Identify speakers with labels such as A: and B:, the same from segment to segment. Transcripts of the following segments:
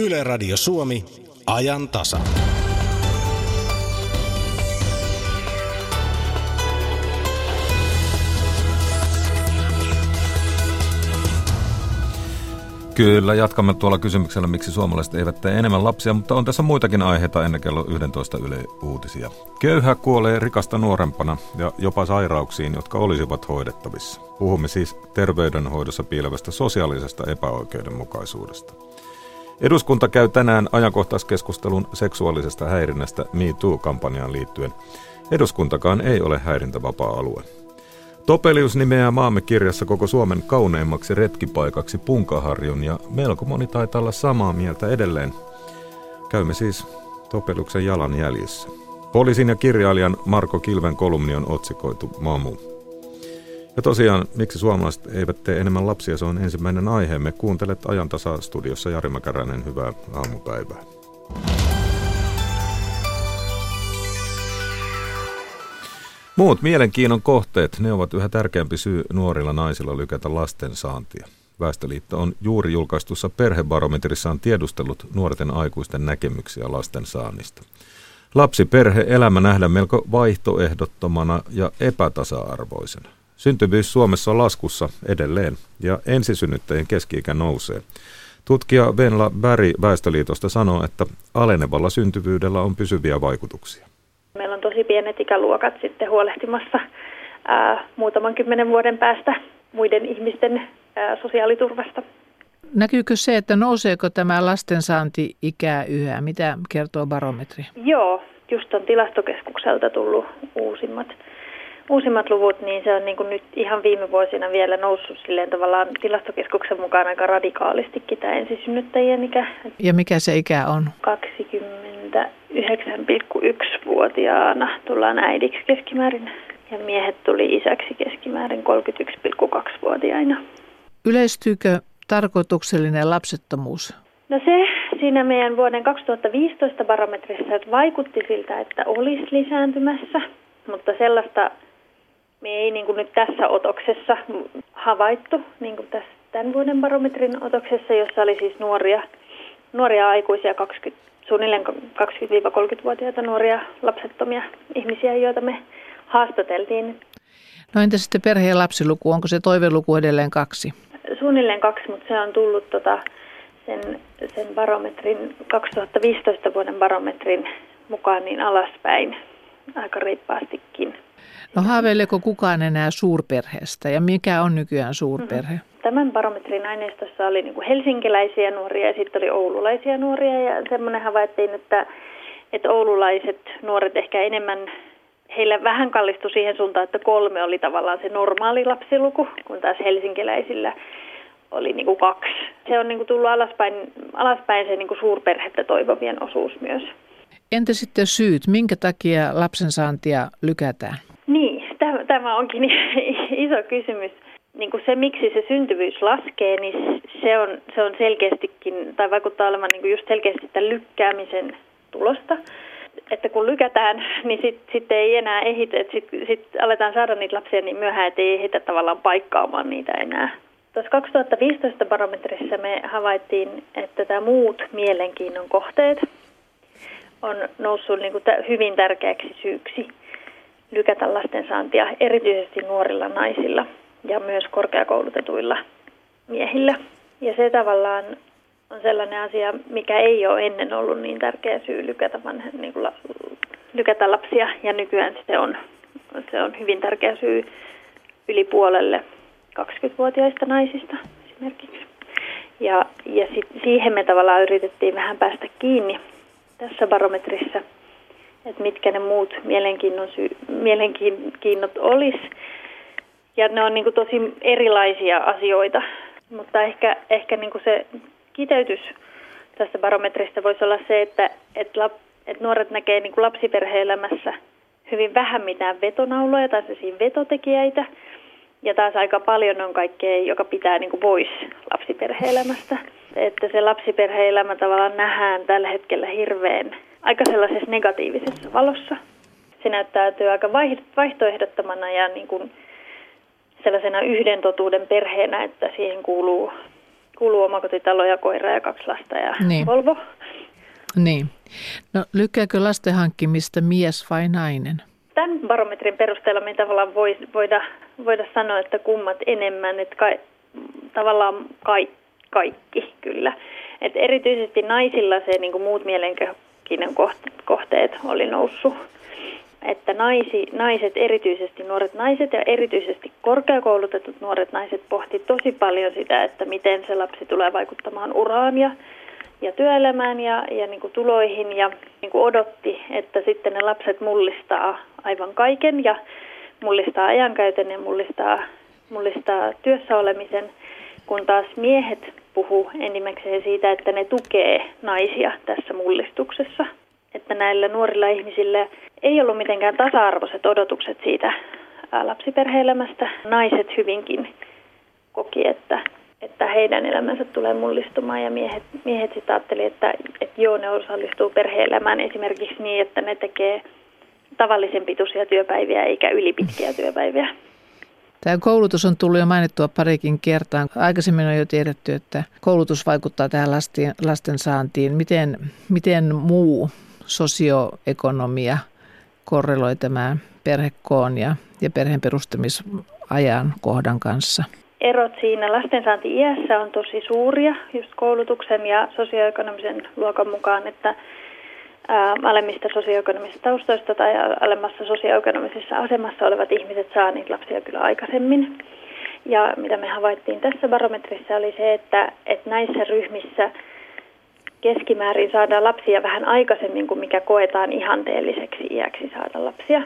A: Yle Radio Suomi, ajan tasa.
B: Kyllä, jatkamme tuolla kysymyksellä, miksi suomalaiset eivät tee enemmän lapsia, mutta on tässä muitakin aiheita ennen kello 11 Yle Uutisia. Köyhä kuolee rikasta nuorempana ja jopa sairauksiin, jotka olisivat hoidettavissa. Puhumme siis terveydenhoidossa piilevästä sosiaalisesta epäoikeudenmukaisuudesta. Eduskunta käy tänään ajankohtaiskeskustelun seksuaalisesta häirinnästä Me Too-kampanjaan liittyen. Eduskuntakaan ei ole häirintävapaa-alue. Topelius nimeää maamme kirjassa koko Suomen kauneimmaksi retkipaikaksi Punkaharjun ja melko moni taitaa olla samaa mieltä edelleen. Käymme siis Topeliuksen jalan jäljissä. Poliisin ja kirjailijan Marko Kilven kolumni on otsikoitu Mamu. Ja tosiaan, miksi suomalaiset eivät tee enemmän lapsia, se on ensimmäinen aiheemme. Kuuntelet ajantasa studiossa Jari Mäkäräinen, hyvää aamupäivää. Muut mielenkiinnon kohteet, ne ovat yhä tärkeämpi syy nuorilla naisilla lykätä lasten saantia. Väestöliitto on juuri julkaistussa perhebarometrissaan tiedustellut nuorten aikuisten näkemyksiä lasten saannista. perhe elämä nähdään melko vaihtoehdottomana ja epätasa-arvoisena. Syntyvyys Suomessa on laskussa edelleen ja ensisynnyttäjien keski-ikä nousee. Tutkija Venla Bäri Väestöliitosta sanoo, että alenevalla syntyvyydellä on pysyviä vaikutuksia.
C: Meillä on tosi pienet ikäluokat sitten huolehtimassa ää, muutaman kymmenen vuoden päästä muiden ihmisten ää, sosiaaliturvasta.
D: Näkyykö se, että nouseeko tämä lastensaanti ikää yhä? Mitä kertoo barometri?
C: Joo, just on tilastokeskukselta tullut uusimmat, uusimmat luvut, niin se on niin kuin nyt ihan viime vuosina vielä noussut silleen tavallaan tilastokeskuksen mukaan aika radikaalistikin tämä ensisynnyttäjien ikä.
D: Ja mikä se ikä on?
C: 20 9,1-vuotiaana tullaan äidiksi keskimäärin ja miehet tuli isäksi keskimäärin 31,2-vuotiaina.
D: Yleistyykö tarkoituksellinen lapsettomuus?
C: No se siinä meidän vuoden 2015 barometrissa että vaikutti siltä, että olisi lisääntymässä, mutta sellaista me ei niin kuin nyt tässä otoksessa havaittu, niin kuin tässä tämän vuoden barometrin otoksessa, jossa oli siis nuoria, nuoria aikuisia 20 suunnilleen 20-30-vuotiaita nuoria lapsettomia ihmisiä, joita me haastateltiin.
D: No entä sitten perheen ja lapsiluku, onko se toiveluku edelleen kaksi?
C: Suunnilleen kaksi, mutta se on tullut tota, sen, sen barometrin, 2015 vuoden barometrin mukaan niin alaspäin aika reippaastikin.
D: No haaveileeko kukaan enää suurperheestä ja mikä on nykyään suurperhe? Mm-hmm.
C: Tämän barometrin aineistossa oli niin kuin helsinkiläisiä nuoria ja sitten oli oululaisia nuoria ja semmoinen havaittiin, että, että oululaiset nuoret ehkä enemmän, heillä vähän kallistui siihen suuntaan, että kolme oli tavallaan se normaali lapsiluku, kun taas helsinkiläisillä oli niin kuin kaksi. Se on niin kuin tullut alaspäin, alaspäin se niin kuin suurperhettä toivovien osuus myös.
D: Entä sitten syyt, minkä takia lapsensaantia lykätään?
C: Niin, tämä onkin iso kysymys niin kuin se, miksi se syntyvyys laskee, niin se on, se on selkeästikin, tai vaikuttaa olevan niin kuin just selkeästi tämän lykkäämisen tulosta. Että kun lykätään, niin sitten sit ei enää ehitä, että sitten sit aletaan saada niitä lapsia niin myöhään, että ei ehitä tavallaan paikkaamaan niitä enää. Tuossa 2015 barometrissa me havaittiin, että tämä muut mielenkiinnon kohteet on noussut niin kuin hyvin tärkeäksi syyksi lykätä lastensaantia, erityisesti nuorilla naisilla – ja myös korkeakoulutetuilla miehillä. Ja se tavallaan on sellainen asia, mikä ei ole ennen ollut niin tärkeä syy lykätä, vanhe, niin kuin la, lykätä lapsia, ja nykyään se on, se on hyvin tärkeä syy yli puolelle 20-vuotiaista naisista esimerkiksi. Ja, ja sit siihen me tavallaan yritettiin vähän päästä kiinni tässä barometrissa, että mitkä ne muut mielenkiinnot olisi. Ja ne on niin kuin tosi erilaisia asioita, mutta ehkä, ehkä niin kuin se kiteytys tästä barometrista voisi olla se, että, että, lap, että nuoret näkee niin kuin lapsiperhe-elämässä hyvin vähän mitään vetonauloja tai sellaisia vetotekijöitä. Ja taas aika paljon on kaikkea, joka pitää niin kuin pois lapsiperhe-elämästä. Että se lapsiperhe-elämä tavallaan nähdään tällä hetkellä hirveän aika sellaisessa negatiivisessa valossa. Se näyttäytyy aika vaihtoehdottomana ja niin kuin sellaisena yhden totuuden perheenä, että siihen kuuluu, kuuluu omakotitalo ja koira ja kaksi lasta ja niin. Volvo.
D: Niin. No lykkääkö lasten hankkimista mies vai nainen?
C: Tämän barometrin perusteella me tavallaan voi, voida, voida sanoa, että kummat enemmän, että ka, tavallaan ka, kaikki kyllä. Et erityisesti naisilla se niin kuin muut mielenkehokinen kohteet oli noussut. Että naisi, naiset, erityisesti nuoret naiset ja erityisesti korkeakoulutetut nuoret naiset pohti tosi paljon sitä, että miten se lapsi tulee vaikuttamaan uraan ja ja työelämään ja, ja niin kuin tuloihin ja niin kuin odotti, että sitten ne lapset mullistaa aivan kaiken ja mullistaa ajankäytön ja mullistaa, mullistaa työssä olemisen, kun taas miehet puhu enimmäkseen siitä, että ne tukee naisia tässä mullistuksessa. Että näillä nuorilla ihmisillä ei ollut mitenkään tasa-arvoiset odotukset siitä lapsiperheelämästä. Naiset hyvinkin koki, että että heidän elämänsä tulee mullistumaan ja miehet, miehet sitten ajatteli, että, että joo, ne osallistuu perhe-elämään esimerkiksi niin, että ne tekee tavallisen pituisia työpäiviä eikä ylipitkiä työpäiviä.
D: Tämä koulutus on tullut jo mainittua parikin kertaa. Aikaisemmin on jo tiedetty, että koulutus vaikuttaa tähän lasten, lasten saantiin. Miten, miten muu sosioekonomia korreloi tämän perhekoon ja, ja perheen perustamisajan kohdan kanssa?
C: erot siinä lastensaanti-iässä on tosi suuria, just koulutuksen ja sosioekonomisen luokan mukaan, että alemmista sosioekonomisista taustoista tai alemmassa sosioekonomisessa asemassa olevat ihmiset saa niitä lapsia kyllä aikaisemmin. Ja mitä me havaittiin tässä barometrissa oli se, että, että näissä ryhmissä keskimäärin saadaan lapsia vähän aikaisemmin kuin mikä koetaan ihanteelliseksi iäksi saada lapsia.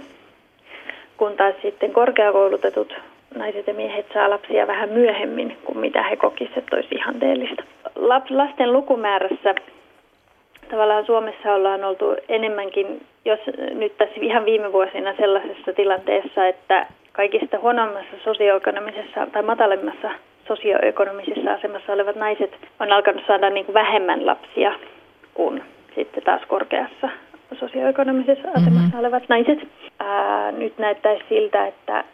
C: Kun taas sitten korkeakoulutetut naiset ja miehet saa lapsia vähän myöhemmin kuin mitä he kokisivat, että olisi ihanteellista. Lasten lukumäärässä tavallaan Suomessa ollaan oltu enemmänkin, jos nyt tässä ihan viime vuosina sellaisessa tilanteessa, että kaikista huonommassa sosioekonomisessa tai matalemmassa sosioekonomisessa asemassa olevat naiset on alkanut saada niin kuin vähemmän lapsia kuin sitten taas korkeassa sosioekonomisessa asemassa mm-hmm. olevat naiset. Ää, nyt näyttäisi siltä, että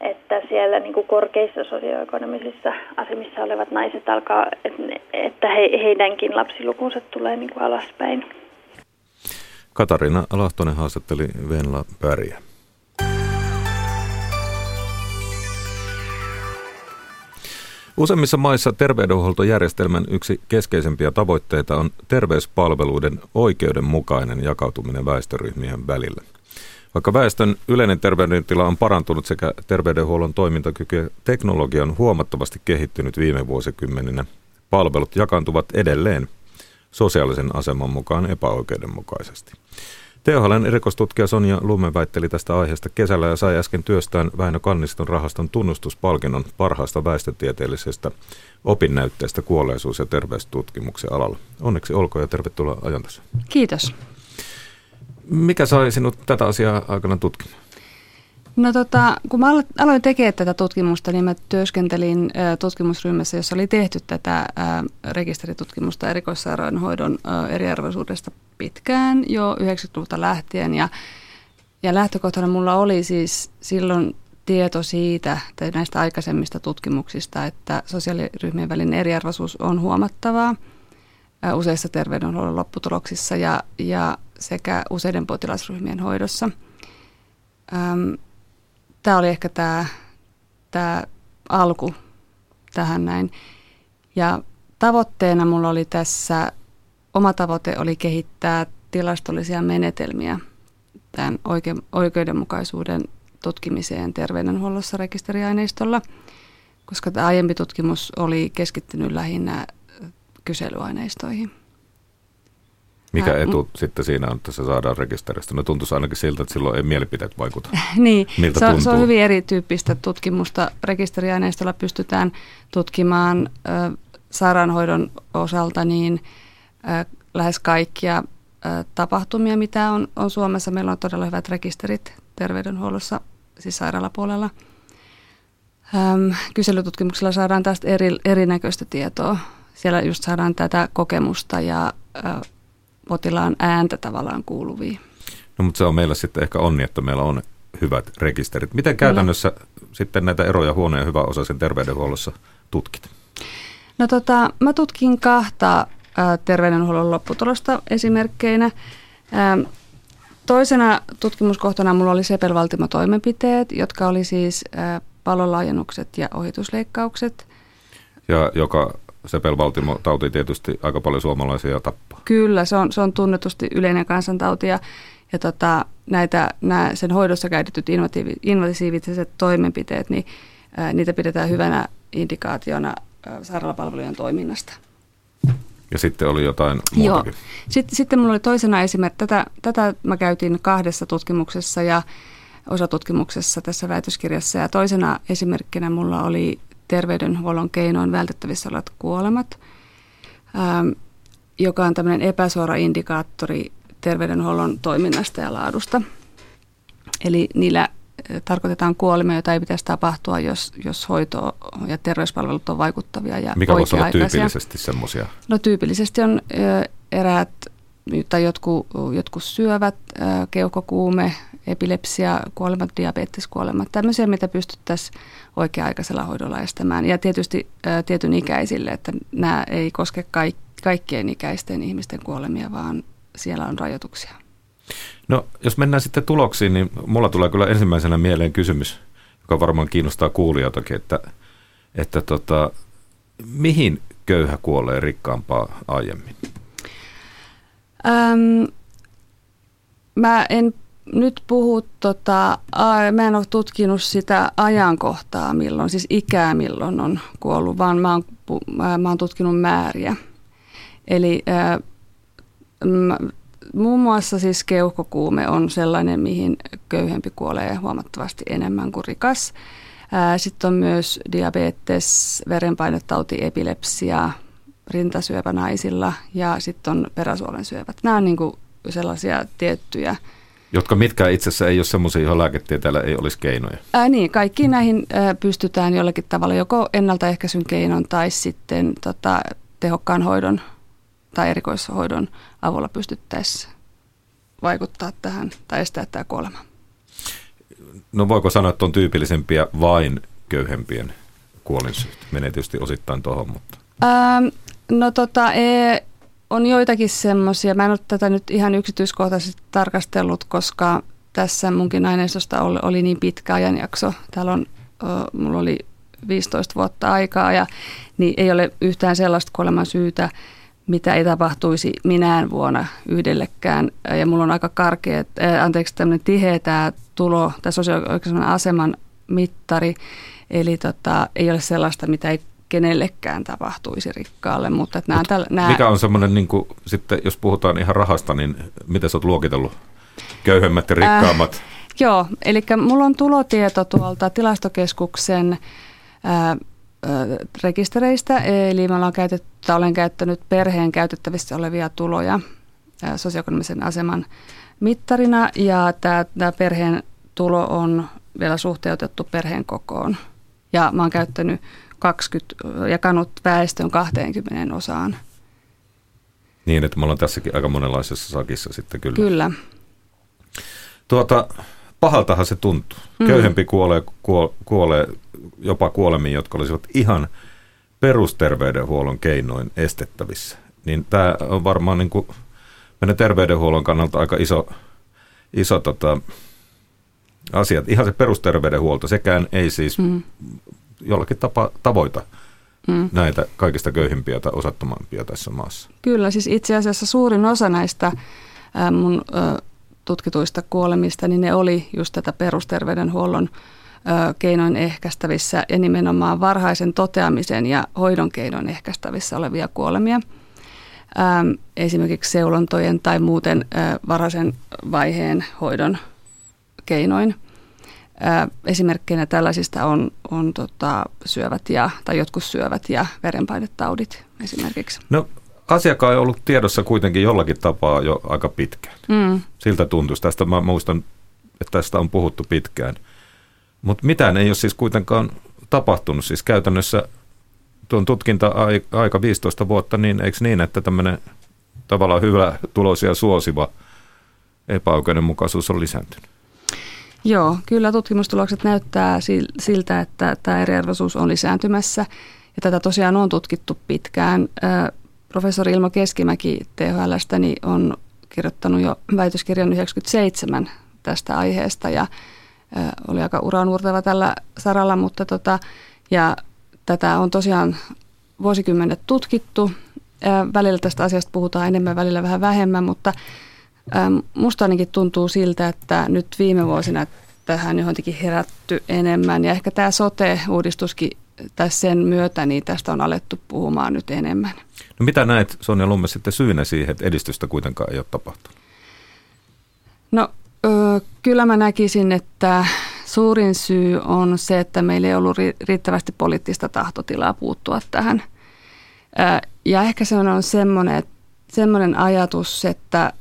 C: että siellä niin kuin korkeissa sosioekonomisissa asemissa olevat naiset alkaa, että he, heidänkin lapsilukunsa tulee niin kuin alaspäin.
B: Katariina Lahtonen haastatteli Venla Päriä. Useimmissa maissa terveydenhuoltojärjestelmän yksi keskeisempiä tavoitteita on terveyspalveluiden oikeudenmukainen jakautuminen väestöryhmien välillä – vaikka väestön yleinen terveydentila on parantunut sekä terveydenhuollon toimintakyky ja teknologia on huomattavasti kehittynyt viime vuosikymmeninä, palvelut jakaantuvat edelleen sosiaalisen aseman mukaan epäoikeudenmukaisesti. THLn erikoistutkija Sonja Lumme väitteli tästä aiheesta kesällä ja sai äsken työstään Väinö Kanniston rahaston tunnustuspalkinnon parhaasta väestötieteellisestä opinnäytteestä kuolleisuus- ja terveystutkimuksen alalla. Onneksi olkoon ja tervetuloa ajantasoon.
E: Kiitos.
B: Mikä sai sinut tätä asiaa aikana tutkimaan?
E: No tota, kun mä aloin tekemään tätä tutkimusta, niin mä työskentelin tutkimusryhmässä, jossa oli tehty tätä rekisteritutkimusta erikoissairaanhoidon eriarvoisuudesta pitkään, jo 90-luvulta lähtien. Ja, ja lähtökohtana mulla oli siis silloin tieto siitä, tai näistä aikaisemmista tutkimuksista, että sosiaaliryhmien välinen eriarvoisuus on huomattavaa useissa terveydenhuollon lopputuloksissa ja, ja sekä useiden potilasryhmien hoidossa. Tämä oli ehkä tämä, tämä alku tähän näin. Ja tavoitteena mulla oli tässä, oma tavoite oli kehittää tilastollisia menetelmiä tämän oikeudenmukaisuuden tutkimiseen terveydenhuollossa rekisteriaineistolla, koska tämä aiempi tutkimus oli keskittynyt lähinnä kyselyaineistoihin.
B: Mikä etu mm. sitten siinä on, että se saadaan rekisteristä? No tuntuisi ainakin siltä, että silloin ei mielipiteet vaikuta.
E: niin, Miltä se, on, se on hyvin erityyppistä tutkimusta. Rekisteriaineistolla pystytään tutkimaan ö, sairaanhoidon osalta niin ö, lähes kaikkia ö, tapahtumia, mitä on, on Suomessa. Meillä on todella hyvät rekisterit terveydenhuollossa, siis sairaalapuolella. Öm, kyselytutkimuksella saadaan tästä eri, erinäköistä tietoa. Siellä just saadaan tätä kokemusta ja ö, potilaan ääntä tavallaan kuuluviin.
B: No mutta se on meillä sitten ehkä onni, että meillä on hyvät rekisterit. Miten käytännössä Kyllä. sitten näitä eroja huonoja ja hyvä osaisen terveydenhuollossa tutkit?
E: No tota, mä tutkin kahta terveydenhuollon lopputulosta esimerkkeinä. Toisena tutkimuskohtana mulla oli sepelvaltimotoimenpiteet, jotka oli siis palolaajennukset ja ohitusleikkaukset.
B: Ja joka sepelvaltimotauti tietysti aika paljon suomalaisia tappaa.
E: Kyllä, se on, se on tunnetusti yleinen kansantauti ja, ja tota, näitä, nämä sen hoidossa käytetyt invasiiviset toimenpiteet, niin ää, niitä pidetään hyvänä indikaationa ää, sairaalapalvelujen toiminnasta.
B: Ja sitten oli jotain muutakin. Joo.
E: Sitten, sitten minulla oli toisena esimerkki, tätä, tätä mä käytin kahdessa tutkimuksessa ja osatutkimuksessa tässä väitöskirjassa. Ja toisena esimerkkinä mulla oli terveydenhuollon keinoin vältettävissä olevat kuolemat, ähm, joka on tämmöinen epäsuora indikaattori terveydenhuollon toiminnasta ja laadusta. Eli niillä äh, tarkoitetaan kuolemia, joita ei pitäisi tapahtua, jos, jos hoito ja terveyspalvelut on vaikuttavia ja
B: Mikä voisi olla tyypillisesti semmoisia?
E: No tyypillisesti on ö, eräät tai jotkut, jotkut syövät, ö, keuhkokuume, epilepsia, kuolemat, diabeteskuolemat, tämmöisiä, mitä pystyttäisiin oikea-aikaisella hoidolla estämään. Ja tietysti ä, tietyn ikäisille, että nämä ei koske kaik- kaikkien ikäisten ihmisten kuolemia, vaan siellä on rajoituksia.
B: No, jos mennään sitten tuloksiin, niin mulla tulee kyllä ensimmäisenä mieleen kysymys, joka varmaan kiinnostaa kuulijoitakin, että, että tota, mihin köyhä kuolee rikkaampaa aiemmin?
E: Öm, mä en nyt puhu, tota, mä en ole tutkinut sitä ajankohtaa milloin, siis ikää milloin on kuollut, vaan mä oon, mä oon tutkinut määriä. Eli ää, muun muassa siis keuhkokuume on sellainen, mihin köyhempi kuolee huomattavasti enemmän kuin rikas. Sitten on myös diabetes, verenpainetauti, epilepsia, rintasyöpä naisilla ja sitten on peräsuolen syövät. Nämä on niin kuin sellaisia tiettyjä
B: jotka mitkä itse asiassa ei ole sellaisia, joihin lääketieteellä ei olisi keinoja.
E: Ää, niin, kaikki näihin ää, pystytään jollakin tavalla joko ennaltaehkäisyn keinon tai sitten tota, tehokkaan hoidon tai erikoishoidon avulla pystyttäisiin vaikuttaa tähän tai estää tämä kuolema.
B: No voiko sanoa, että on tyypillisempiä vain köyhempien kuolinsyyt? Menee tietysti osittain tuohon, mutta...
E: Ähm, no tota, ei, on joitakin semmoisia, mä en ole tätä nyt ihan yksityiskohtaisesti tarkastellut, koska tässä munkin aineistosta oli, oli niin pitkä ajanjakso. Täällä on, mulla oli 15 vuotta aikaa ja niin ei ole yhtään sellaista kuoleman syytä, mitä ei tapahtuisi minään vuonna yhdellekään. Ja mulla on aika karkea, anteeksi, tämmöinen tiheä tämä tulo, tai sosioekonomisen aseman mittari. Eli tota, ei ole sellaista, mitä ei kenellekään tapahtuisi rikkaalle. Mutta nämä, Mut
B: täl, nämä... Mikä on semmoinen, niin kuin, sitten jos puhutaan ihan rahasta, niin miten sä oot luokitellut köyhemmät ja rikkaammat? Äh,
E: joo, eli mulla on tulotieto tuolta tilastokeskuksen äh, rekistereistä, eli mä olen, käytetty, olen käyttänyt perheen käytettävissä olevia tuloja sosioekonomisen aseman mittarina, ja tämä, tämä perheen tulo on vielä suhteutettu perheen kokoon. Ja mä oon käyttänyt 20, jakanut väestön 20 osaan.
B: Niin, että me ollaan tässäkin aika monenlaisessa sakissa sitten kyllä.
E: Kyllä.
B: Tuota, pahaltahan se tuntuu. Mm. Köyhempi kuolee, kuolee jopa kuolemiin, jotka olisivat ihan perusterveydenhuollon keinoin estettävissä. Niin tämä on varmaan niin kuin meidän terveydenhuollon kannalta aika iso, iso tota, asia. Ihan se perusterveydenhuolto, sekään ei siis mm jollakin tapa tavoita mm. näitä kaikista köyhimpiä tai osattomampia tässä maassa.
E: Kyllä, siis itse asiassa suurin osa näistä mun tutkituista kuolemista, niin ne oli just tätä perusterveydenhuollon keinoin ehkäistävissä ja nimenomaan varhaisen toteamisen ja hoidon keinoin ehkäistävissä olevia kuolemia. Esimerkiksi seulontojen tai muuten varhaisen vaiheen hoidon keinoin – Esimerkkeinä tällaisista on, on tota, syövät ja, tai jotkut syövät ja verenpainetaudit esimerkiksi.
B: No asiakkaan on ollut tiedossa kuitenkin jollakin tapaa jo aika pitkään. Mm. Siltä tuntuisi. Tästä mä muistan, että tästä on puhuttu pitkään. Mutta mitään ei ole siis kuitenkaan tapahtunut. Siis käytännössä tuon tutkinta-aika 15 vuotta, niin eikö niin, että tämmöinen tavallaan hyvä tulosia suosiva epäoikeudenmukaisuus on lisääntynyt?
E: Joo, kyllä tutkimustulokset näyttää siltä, että tämä eriarvoisuus on lisääntymässä. Ja tätä tosiaan on tutkittu pitkään. Professori Ilmo Keskimäki THLstä niin on kirjoittanut jo väitöskirjan 97 tästä aiheesta ja oli aika uranuurtava tällä saralla, mutta tota, ja tätä on tosiaan vuosikymmenet tutkittu. Välillä tästä asiasta puhutaan enemmän, välillä vähän vähemmän, mutta musta ainakin tuntuu siltä, että nyt viime vuosina tähän johonkin herätty enemmän. Ja ehkä tämä sote-uudistuskin tässä sen myötä, niin tästä on alettu puhumaan nyt enemmän.
B: No mitä näet Sonja Lumme sitten syynä siihen, että edistystä kuitenkaan ei ole tapahtunut?
E: No ö, kyllä mä näkisin, että suurin syy on se, että meillä ei ollut riittävästi poliittista tahtotilaa puuttua tähän. Ö, ja ehkä se on semmoinen, semmoinen ajatus, että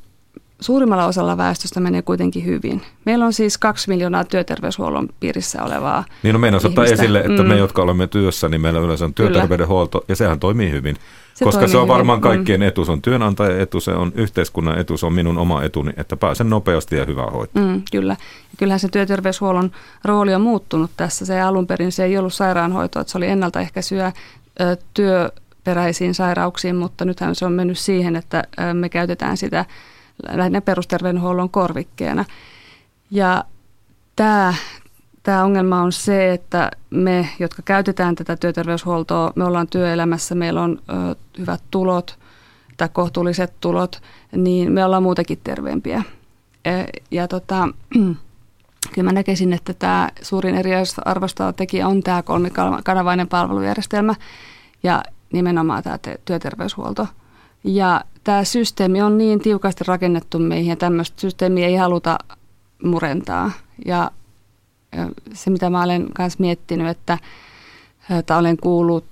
E: suurimmalla osalla väestöstä menee kuitenkin hyvin. Meillä on siis kaksi miljoonaa työterveyshuollon piirissä olevaa
B: Niin no meidän ottaa esille, että mm. me, jotka olemme työssä, niin meillä yleensä on työterveydenhuolto, ja sehän toimii hyvin. Se koska toimii se on varmaan hyvin. Mm. kaikkien etu, se on työnantajan etu, se on yhteiskunnan etu, se on minun oma etuni, että pääsen nopeasti ja hyvää hoitoon.
E: Mm, kyllä. Kyllähän se työterveyshuollon rooli on muuttunut tässä. Se alun perin se ei ollut sairaanhoito, että se oli ennaltaehkäisyä työperäisiin sairauksiin, mutta nythän se on mennyt siihen, että me käytetään sitä lähinnä perusterveydenhuollon korvikkeena. Ja tämä, tämä ongelma on se, että me, jotka käytetään tätä työterveyshuoltoa, me ollaan työelämässä, meillä on ö, hyvät tulot tai kohtuulliset tulot, niin me ollaan muutenkin terveempiä. E, ja tota, kyllä mä näkisin, että tämä suurin eri arvostava tekijä on tämä kolmikanavainen palvelujärjestelmä ja nimenomaan tämä työterveyshuolto – ja tämä systeemi on niin tiukasti rakennettu meihin ja tämmöistä systeemiä ei haluta murentaa. Ja se, mitä mä olen myös miettinyt, että, että olen kuullut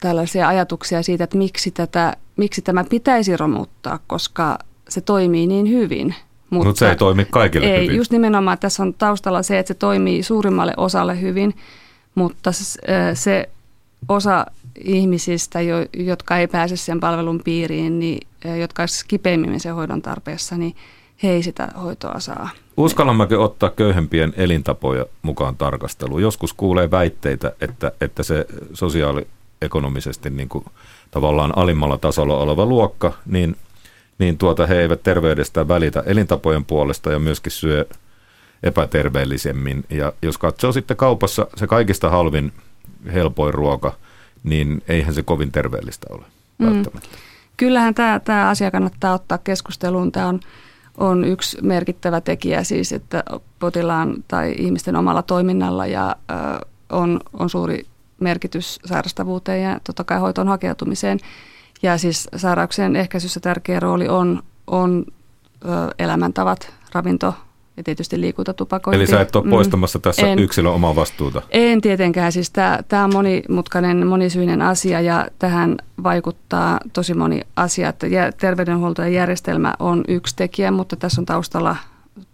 E: tällaisia ajatuksia siitä, että miksi, tätä, miksi tämä pitäisi romuttaa, koska se toimii niin hyvin.
B: Mutta Mut se ei toimi kaikille ei, hyvin.
E: Just nimenomaan tässä on taustalla se, että se toimii suurimmalle osalle hyvin, mutta se osa ihmisistä, jo, jotka ei pääse sen palvelun piiriin, niin, jotka olisivat kipeimmin sen hoidon tarpeessa, niin he ei sitä hoitoa saa.
B: Uskallammekin ottaa köyhempien elintapoja mukaan tarkasteluun? Joskus kuulee väitteitä, että, että se sosiaaliekonomisesti niin kuin tavallaan alimmalla tasolla oleva luokka, niin, niin tuota he eivät terveydestä välitä elintapojen puolesta ja myöskin syö epäterveellisemmin. Ja jos katsoo sitten kaupassa se kaikista halvin, helpoin ruoka – niin eihän se kovin terveellistä ole mm. välttämättä. Mm.
E: Kyllähän tämä, tämä asia kannattaa ottaa keskusteluun. Tämä on, on yksi merkittävä tekijä siis, että potilaan tai ihmisten omalla toiminnalla ja ö, on, on suuri merkitys sairastavuuteen ja totta kai hoitoon hakeutumiseen. Ja siis sairauksien ehkäisyssä tärkeä rooli on, on ö, elämäntavat, ravinto, ja tietysti liikuntatupakointi.
B: Eli sä et ole mm. poistamassa mm, tässä en, yksilön omaa vastuuta?
E: En tietenkään. Siis tämä on monimutkainen, monisyinen asia ja tähän vaikuttaa tosi moni asia. Että terveydenhuoltojärjestelmä on yksi tekijä, mutta tässä on taustalla,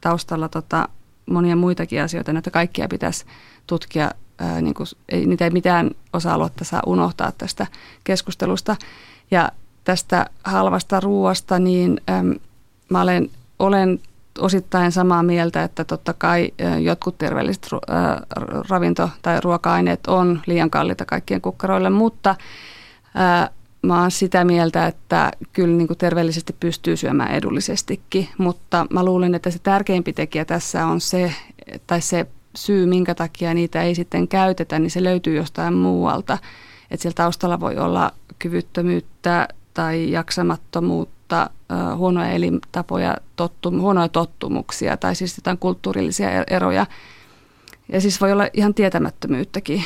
E: taustalla tota, monia muitakin asioita, että kaikkia pitäisi tutkia. Ää, niin kuin, ei, niitä ei mitään osa-aluetta saa unohtaa tästä keskustelusta. Ja tästä halvasta ruoasta, niin äm, mä olen, olen osittain samaa mieltä, että totta kai jotkut terveelliset ravinto- tai ruoka-aineet on liian kalliita kaikkien kukkaroille, mutta mä oon sitä mieltä, että kyllä niin kuin terveellisesti pystyy syömään edullisestikin, mutta mä luulen, että se tärkeimpi tekijä tässä on se, tai se syy, minkä takia niitä ei sitten käytetä, niin se löytyy jostain muualta. Että siellä taustalla voi olla kyvyttömyyttä tai jaksamattomuutta mutta huonoja elintapoja, tottum, huonoja tottumuksia tai siis jotain kulttuurillisia e-, eroja. Ja siis voi olla ihan tietämättömyyttäkin.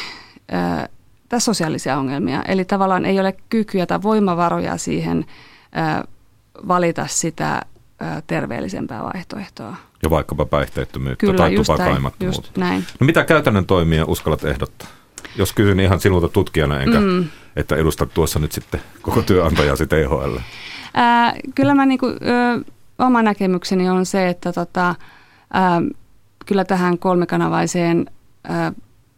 E: Tässä sosiaalisia ongelmia. Eli tavallaan ei ole kykyä tai voimavaroja siihen valita sitä terveellisempää vaihtoehtoa.
B: Ja vaikkapa päihteettömyyttä Kyllä, tai tupakaimattomuutta.
E: näin.
B: No mitä käytännön toimia uskallat ehdottaa? Jos kysyn ihan sinulta tutkijana, enkä mm. että edustat tuossa nyt sitten koko työnantajasi THL.
E: Ää, kyllä mä niinku, ö, oma näkemykseni on se, että tota, ää, kyllä tähän kolmikanavaiseen ää,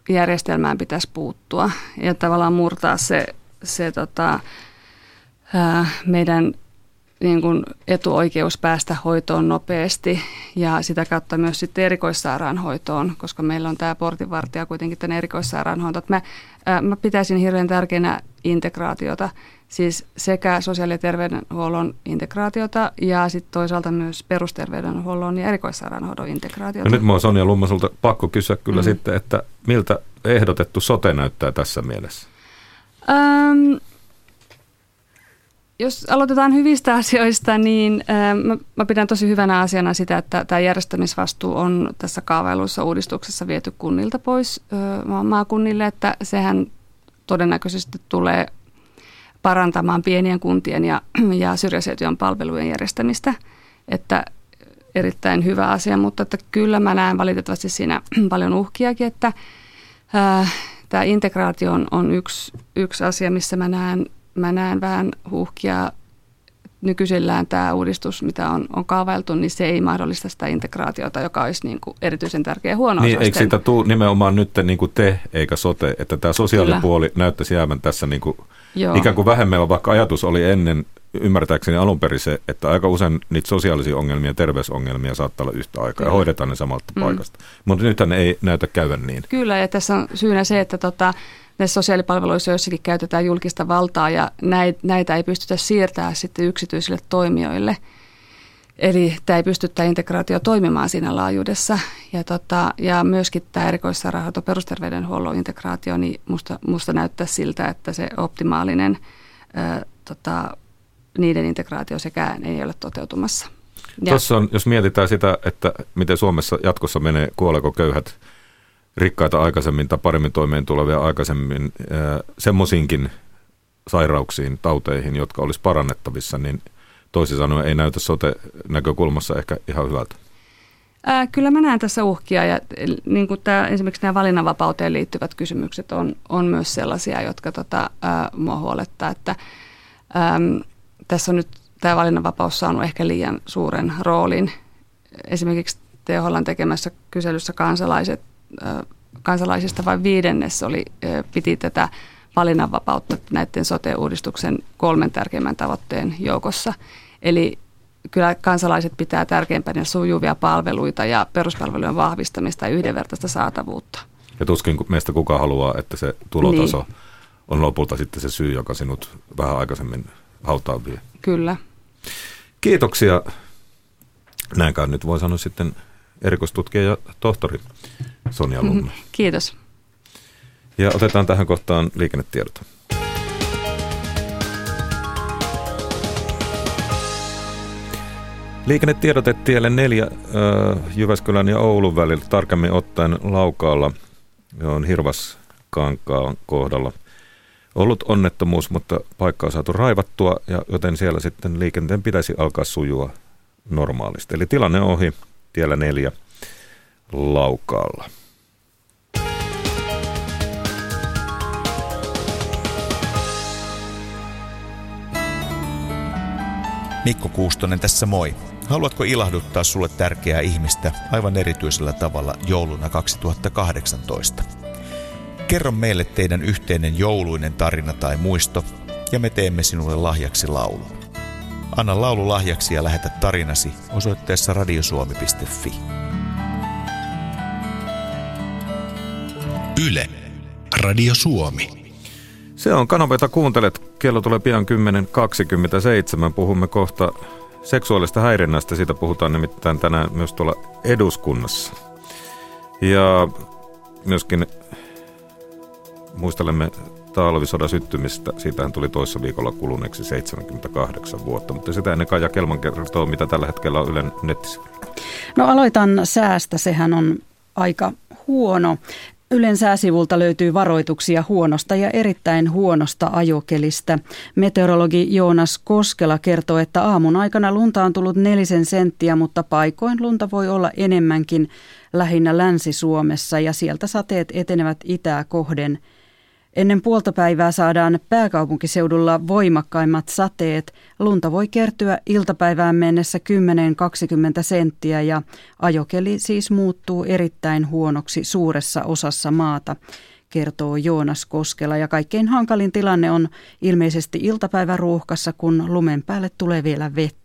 E: järjestelmään pitäisi puuttua ja tavallaan murtaa se, se tota, ää, meidän niin kuin etuoikeus päästä hoitoon nopeasti ja sitä kautta myös sitten erikoissairaanhoitoon, koska meillä on tämä portinvartija kuitenkin tänne erikoissairaanhoitoon. Mä, ää, mä pitäisin hirveän tärkeänä integraatiota, siis sekä sosiaali- ja terveydenhuollon integraatiota ja sitten toisaalta myös perusterveydenhuollon ja erikoissairaanhoidon integraatiota.
B: Ja nyt mua on Sonja Lummasulta pakko kysyä kyllä mm. sitten, että miltä ehdotettu sote näyttää tässä mielessä?
E: Ähm, jos aloitetaan hyvistä asioista, niin mä, mä pidän tosi hyvänä asiana sitä, että tämä järjestämisvastuu on tässä kaavailuissa uudistuksessa viety kunnilta pois maakunnille, että sehän todennäköisesti tulee parantamaan pienien kuntien ja, ja syrjäseutujen palvelujen järjestämistä, että erittäin hyvä asia, mutta että kyllä mä näen valitettavasti siinä paljon uhkiakin, että ää, tämä integraatio on, on yksi, yksi asia, missä mä näen mä näen vähän huhkia nykyisellään tämä uudistus, mitä on, on kaavailtu, niin se ei mahdollista sitä integraatiota, joka olisi niin kuin erityisen tärkeä huono
B: Niin, eikö siitä tule nimenomaan nyt niin kuin te eikä sote, että tämä sosiaalipuoli Kyllä. näyttäisi jäävän tässä niin kuin ikään kuin vähemmällä, vaikka ajatus oli ennen ymmärtääkseni alun perin se, että aika usein niitä sosiaalisia ongelmia ja terveysongelmia saattaa olla yhtä aikaa Kyllä. ja hoidetaan ne samalta mm. paikasta. Mutta nythän ne ei näytä käyvän niin.
E: Kyllä, ja tässä on syynä se, että tota, näissä sosiaalipalveluissa joissakin käytetään julkista valtaa ja näitä ei pystytä siirtämään sitten yksityisille toimijoille. Eli tämä ei pysty tämä integraatio toimimaan siinä laajuudessa. Ja, tota, ja myöskin tämä erikoissairaanhoito perusterveydenhuollon integraatio, niin musta, musta näyttää siltä, että se optimaalinen ää, tota, niiden integraatio sekään ei ole toteutumassa.
B: Tuossa on, jos mietitään sitä, että miten Suomessa jatkossa menee, kuoleeko köyhät rikkaita aikaisemmin tai paremmin toimeen tulevia aikaisemmin semmoisiinkin sairauksiin, tauteihin, jotka olisi parannettavissa, niin toisin sanoen ei näytä sote-näkökulmassa ehkä ihan hyvältä.
E: Ää, kyllä mä näen tässä uhkia ja niin kuin tämä, esimerkiksi nämä valinnanvapauteen liittyvät kysymykset on, on myös sellaisia, jotka tota, ää, mua huolettaa, että äm, tässä on nyt tämä valinnanvapaus saanut ehkä liian suuren roolin. Esimerkiksi THL tekemässä kyselyssä kansalaiset kansalaisista vain viidennes oli, piti tätä valinnanvapautta näiden sote-uudistuksen kolmen tärkeimmän tavoitteen joukossa. Eli kyllä kansalaiset pitää tärkeimpänä sujuvia palveluita ja peruspalvelujen vahvistamista ja yhdenvertaista saatavuutta.
B: Ja tuskin meistä kuka haluaa, että se tulotaso niin. on lopulta sitten se syy, joka sinut vähän aikaisemmin hautaan vie.
E: Kyllä.
B: Kiitoksia. Näinkään nyt voi sanoa sitten erikoistutkija ja tohtori Sonja Lumme.
E: Kiitos.
B: Ja otetaan tähän kohtaan liikennetiedot. Liikennetiedote tielle neljä äh, Jyväskylän ja Oulun välillä, tarkemmin ottaen Laukaalla, on Hirvaskankaan kohdalla ollut onnettomuus, mutta paikka on saatu raivattua, ja joten siellä sitten liikenteen pitäisi alkaa sujua normaalisti. Eli tilanne on ohi tiellä neljä Laukaalla.
F: Mikko Kuustonen tässä moi. Haluatko ilahduttaa sulle tärkeää ihmistä aivan erityisellä tavalla jouluna 2018? Kerro meille teidän yhteinen jouluinen tarina tai muisto, ja me teemme sinulle lahjaksi laulun. Anna laulu lahjaksi ja lähetä tarinasi osoitteessa radiosuomi.fi.
A: Yle. Radio Suomi.
B: Se on kanava, jota kuuntelet. Kello tulee pian 10.27. Puhumme kohta seksuaalista häirinnästä. Siitä puhutaan nimittäin tänään myös tuolla eduskunnassa. Ja myöskin muistelemme talvisodan syttymistä. Siitähän tuli toissa viikolla kuluneeksi 78 vuotta, mutta sitä ennen Kaija Kelman kertoo, mitä tällä hetkellä on Ylen nettisivuilla.
G: No aloitan säästä, sehän on aika huono. Ylen sääsivulta löytyy varoituksia huonosta ja erittäin huonosta ajokelistä. Meteorologi Joonas Koskela kertoo, että aamun aikana lunta on tullut nelisen senttiä, mutta paikoin lunta voi olla enemmänkin lähinnä Länsi-Suomessa ja sieltä sateet etenevät itää kohden – Ennen puolta päivää saadaan pääkaupunkiseudulla voimakkaimmat sateet. Lunta voi kertyä iltapäivään mennessä 10-20 senttiä ja ajokeli siis muuttuu erittäin huonoksi suuressa osassa maata. kertoo Joonas Koskela. Ja kaikkein hankalin tilanne on ilmeisesti iltapäiväruuhkassa, kun lumen päälle tulee vielä vettä.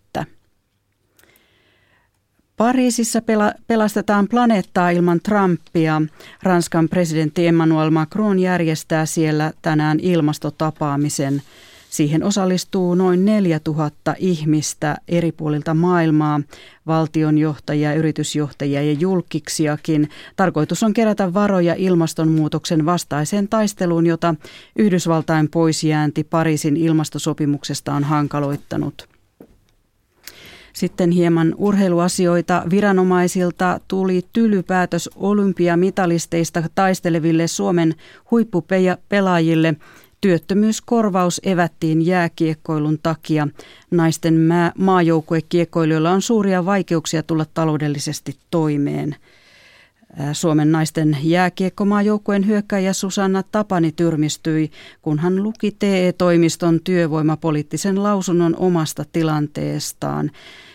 G: Pariisissa pela- pelastetaan planeettaa ilman Trumpia. Ranskan presidentti Emmanuel Macron järjestää siellä tänään ilmastotapaamisen. Siihen osallistuu noin 4000 ihmistä eri puolilta maailmaa, valtionjohtajia, yritysjohtajia ja julkiksiakin. Tarkoitus on kerätä varoja ilmastonmuutoksen vastaiseen taisteluun, jota Yhdysvaltain poisjäänti Pariisin ilmastosopimuksesta on hankaloittanut. Sitten hieman urheiluasioita. Viranomaisilta tuli tylypäätös olympiamitalisteista taisteleville Suomen huippupelaajille. Työttömyyskorvaus evättiin jääkiekkoilun takia. Naisten maajoukkuekiekkoilijoilla on suuria vaikeuksia tulla taloudellisesti toimeen. Suomen naisten jääkiekkomaajoukkueen hyökkäjä Susanna Tapani tyrmistyi, kun hän luki TE-toimiston työvoimapoliittisen lausunnon omasta tilanteestaan.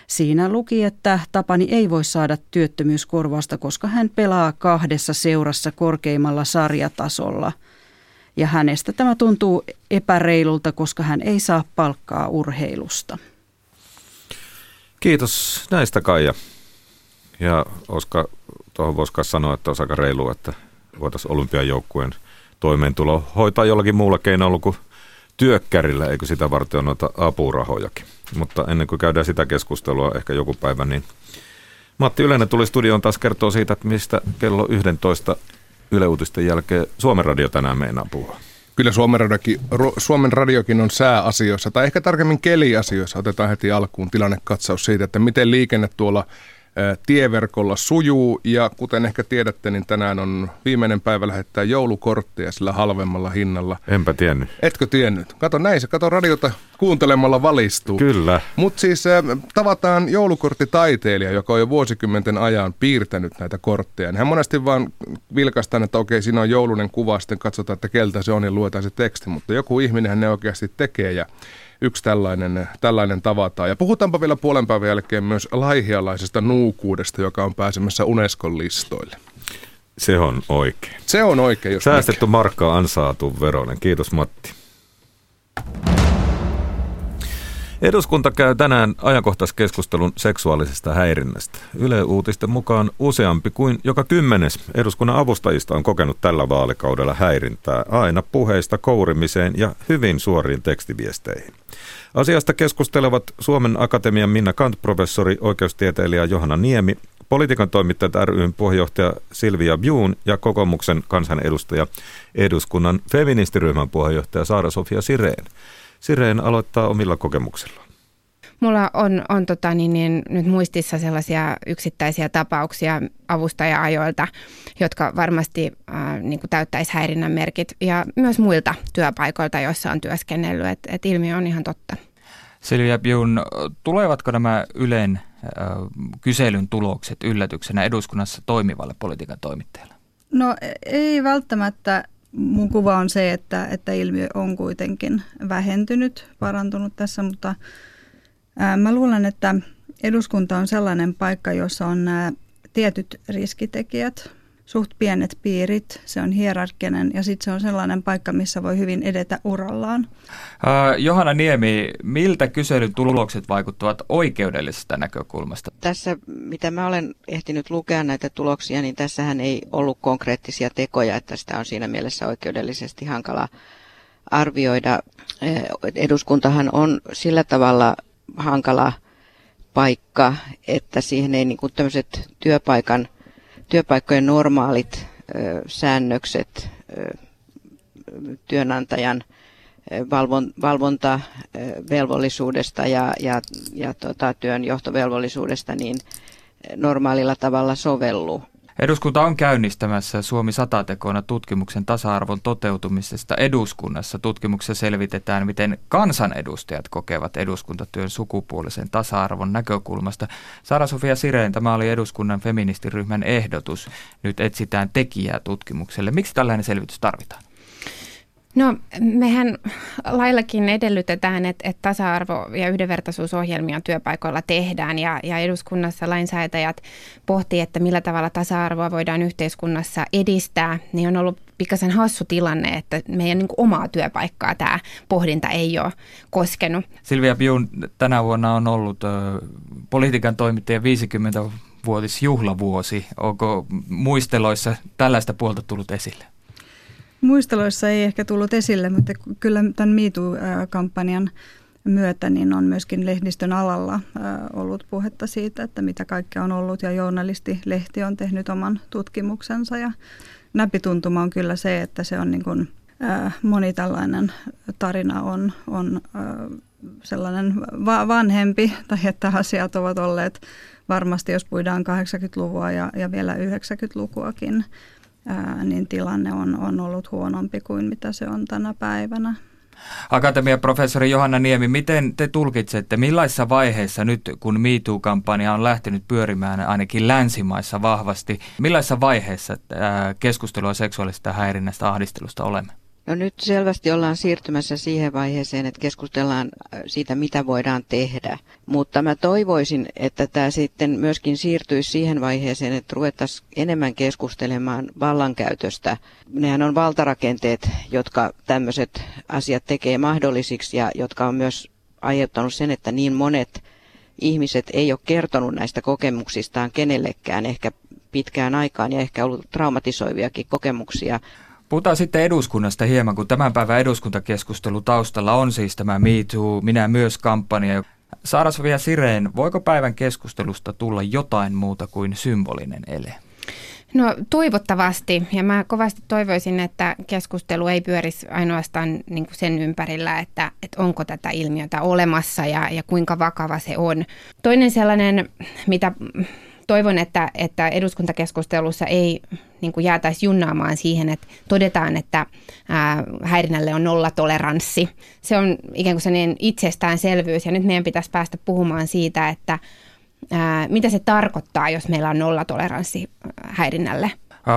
G: Siinä luki, että Tapani ei voi saada työttömyyskorvausta, koska hän pelaa kahdessa seurassa korkeimmalla sarjatasolla. Ja hänestä tämä tuntuu epäreilulta, koska hän ei saa palkkaa urheilusta.
B: Kiitos näistä Kaija. Ja Oska, tuohon voisi sanoa, että olisi aika reilu, että voitaisiin olympiajoukkueen toimeentulo hoitaa jollakin muulla keinolla kuin työkkärillä, eikö sitä varten on noita apurahojakin. Mutta ennen kuin käydään sitä keskustelua ehkä joku päivä, niin Matti Yleinen tuli studioon taas kertoa siitä, että mistä kello 11 Yle Uutisten jälkeen Suomen Radio tänään meinaa puhua.
H: Kyllä Suomen radiokin, Suomen radiokin on sääasioissa, tai ehkä tarkemmin keliasioissa. Otetaan heti alkuun tilannekatsaus siitä, että miten liikenne tuolla tieverkolla sujuu ja kuten ehkä tiedätte, niin tänään on viimeinen päivä lähettää joulukortteja sillä halvemmalla hinnalla.
B: Enpä tiennyt.
H: Etkö tiennyt? Kato näin se, kato radiota kuuntelemalla valistuu.
B: Kyllä.
H: Mutta siis äh, tavataan joulukorttitaiteilija, joka on jo vuosikymmenten ajan piirtänyt näitä kortteja. Hän monesti vaan vilkaistaan, että okei, siinä on joulunen kuva, sitten katsotaan, että keltä se on ja luetaan se teksti, mutta joku ihminen ne oikeasti tekee ja yksi tällainen, tällainen tavataan. Ja puhutaanpa vielä puolen päivän jälkeen myös laihialaisesta nuukuudesta, joka on pääsemässä Unescon listoille.
B: Se on oikein.
H: Se on oikein. Jos
B: Säästetty mikä. markka ansaatu veronen. Kiitos Matti. Eduskunta käy tänään ajankohtaiskeskustelun seksuaalisesta häirinnästä. Yle Uutisten mukaan useampi kuin joka kymmenes eduskunnan avustajista on kokenut tällä vaalikaudella häirintää aina puheista kourimiseen ja hyvin suoriin tekstiviesteihin. Asiasta keskustelevat Suomen Akatemian Minna Kant-professori, oikeustieteilijä Johanna Niemi, politiikan toimittajat ryn puheenjohtaja Silvia Bjuun ja kokoomuksen kansanedustaja eduskunnan feministiryhmän puheenjohtaja Saara-Sofia Sireen. Sireen aloittaa omilla kokemuksilla.
I: Mulla on, on tota, niin, niin, nyt muistissa sellaisia yksittäisiä tapauksia avustaja-ajoilta, jotka varmasti äh, niin täyttäisi häirinnän merkit ja myös muilta työpaikoilta, joissa on työskennellyt, että et ilmiö on ihan totta.
J: Silvia Bjun, tulevatko nämä Ylen äh, kyselyn tulokset yllätyksenä eduskunnassa toimivalle politiikan toimittajalle?
E: No ei välttämättä mun kuva on se, että, että ilmiö on kuitenkin vähentynyt, parantunut tässä, mutta ää, mä luulen, että eduskunta on sellainen paikka, jossa on nämä tietyt riskitekijät, suht pienet piirit, se on hierarkkinen ja sitten se on sellainen paikka, missä voi hyvin edetä urallaan.
J: Uh, Johanna Niemi, miltä kyselyn tulokset vaikuttavat oikeudellisesta näkökulmasta?
K: Tässä, mitä mä olen ehtinyt lukea näitä tuloksia, niin tässähän ei ollut konkreettisia tekoja, että sitä on siinä mielessä oikeudellisesti hankala arvioida. Eduskuntahan on sillä tavalla hankala paikka, että siihen ei niin kuin tämmöiset työpaikan – työpaikkojen normaalit säännökset työnantajan valvon, valvontavelvollisuudesta ja, ja, ja tota, työn johtovelvollisuudesta niin normaalilla tavalla sovellu.
J: Eduskunta on käynnistämässä Suomi satatekoina tutkimuksen tasa-arvon toteutumisesta eduskunnassa. Tutkimuksessa selvitetään, miten kansanedustajat kokevat eduskuntatyön sukupuolisen tasa-arvon näkökulmasta. Sara-Sofia Sireen, tämä oli eduskunnan feministiryhmän ehdotus. Nyt etsitään tekijää tutkimukselle. Miksi tällainen selvitys tarvitaan?
I: No mehän laillakin edellytetään, että, että tasa-arvo- ja yhdenvertaisuusohjelmia työpaikoilla tehdään ja, ja eduskunnassa lainsäätäjät pohtii, että millä tavalla tasa-arvoa voidaan yhteiskunnassa edistää. Niin on ollut pikkasen hassu tilanne, että meidän niin omaa työpaikkaa tämä pohdinta ei ole koskenut.
J: Silvia Piun tänä vuonna on ollut ö, politiikan toimittajan 50 vuotisjuhlavuosi. Onko muisteloissa tällaista puolta tullut esille?
L: Muisteloissa ei ehkä tullut esille, mutta kyllä tämän MeToo-kampanjan myötä niin on myöskin lehdistön alalla ollut puhetta siitä, että mitä kaikkea on ollut. Ja journalisti-lehti on tehnyt oman tutkimuksensa. Ja näpituntuma on kyllä se, että se on niin kuin, moni tällainen tarina on, on sellainen va- vanhempi tai että asiat ovat olleet varmasti, jos puidaan 80-luvua ja, ja vielä 90-lukuakin, niin tilanne on, on ollut huonompi kuin mitä se on tänä päivänä.
J: Akatemiaprofessori Johanna Niemi, miten te tulkitsette, millaisessa vaiheessa nyt, kun MeToo-kampanja on lähtenyt pyörimään ainakin länsimaissa vahvasti, millaisessa vaiheessa keskustelua seksuaalista häirinnästä ahdistelusta olemme?
K: No nyt selvästi ollaan siirtymässä siihen vaiheeseen, että keskustellaan siitä, mitä voidaan tehdä. Mutta mä toivoisin, että tämä sitten myöskin siirtyisi siihen vaiheeseen, että ruvettaisiin enemmän keskustelemaan vallankäytöstä. Nehän on valtarakenteet, jotka tämmöiset asiat tekee mahdollisiksi ja jotka on myös aiheuttanut sen, että niin monet ihmiset ei ole kertonut näistä kokemuksistaan kenellekään ehkä pitkään aikaan ja ehkä ollut traumatisoiviakin kokemuksia.
J: Puhutaan sitten eduskunnasta hieman, kun tämän päivän eduskuntakeskustelu taustalla on siis tämä Me Too, minä myös kampanja. Saarasvia Sireen, voiko päivän keskustelusta tulla jotain muuta kuin symbolinen ele?
I: No toivottavasti, ja mä kovasti toivoisin, että keskustelu ei pyörisi ainoastaan niin kuin sen ympärillä, että, että onko tätä ilmiötä olemassa ja, ja kuinka vakava se on. Toinen sellainen, mitä toivon, että, että eduskuntakeskustelussa ei niin kuin jäätäisi junnaamaan siihen, että todetaan, että ää, häirinnälle on nollatoleranssi. Se on ikään kuin sellainen itsestäänselvyys ja nyt meidän pitäisi päästä puhumaan siitä, että ää, mitä se tarkoittaa, jos meillä on nollatoleranssi häirinnälle.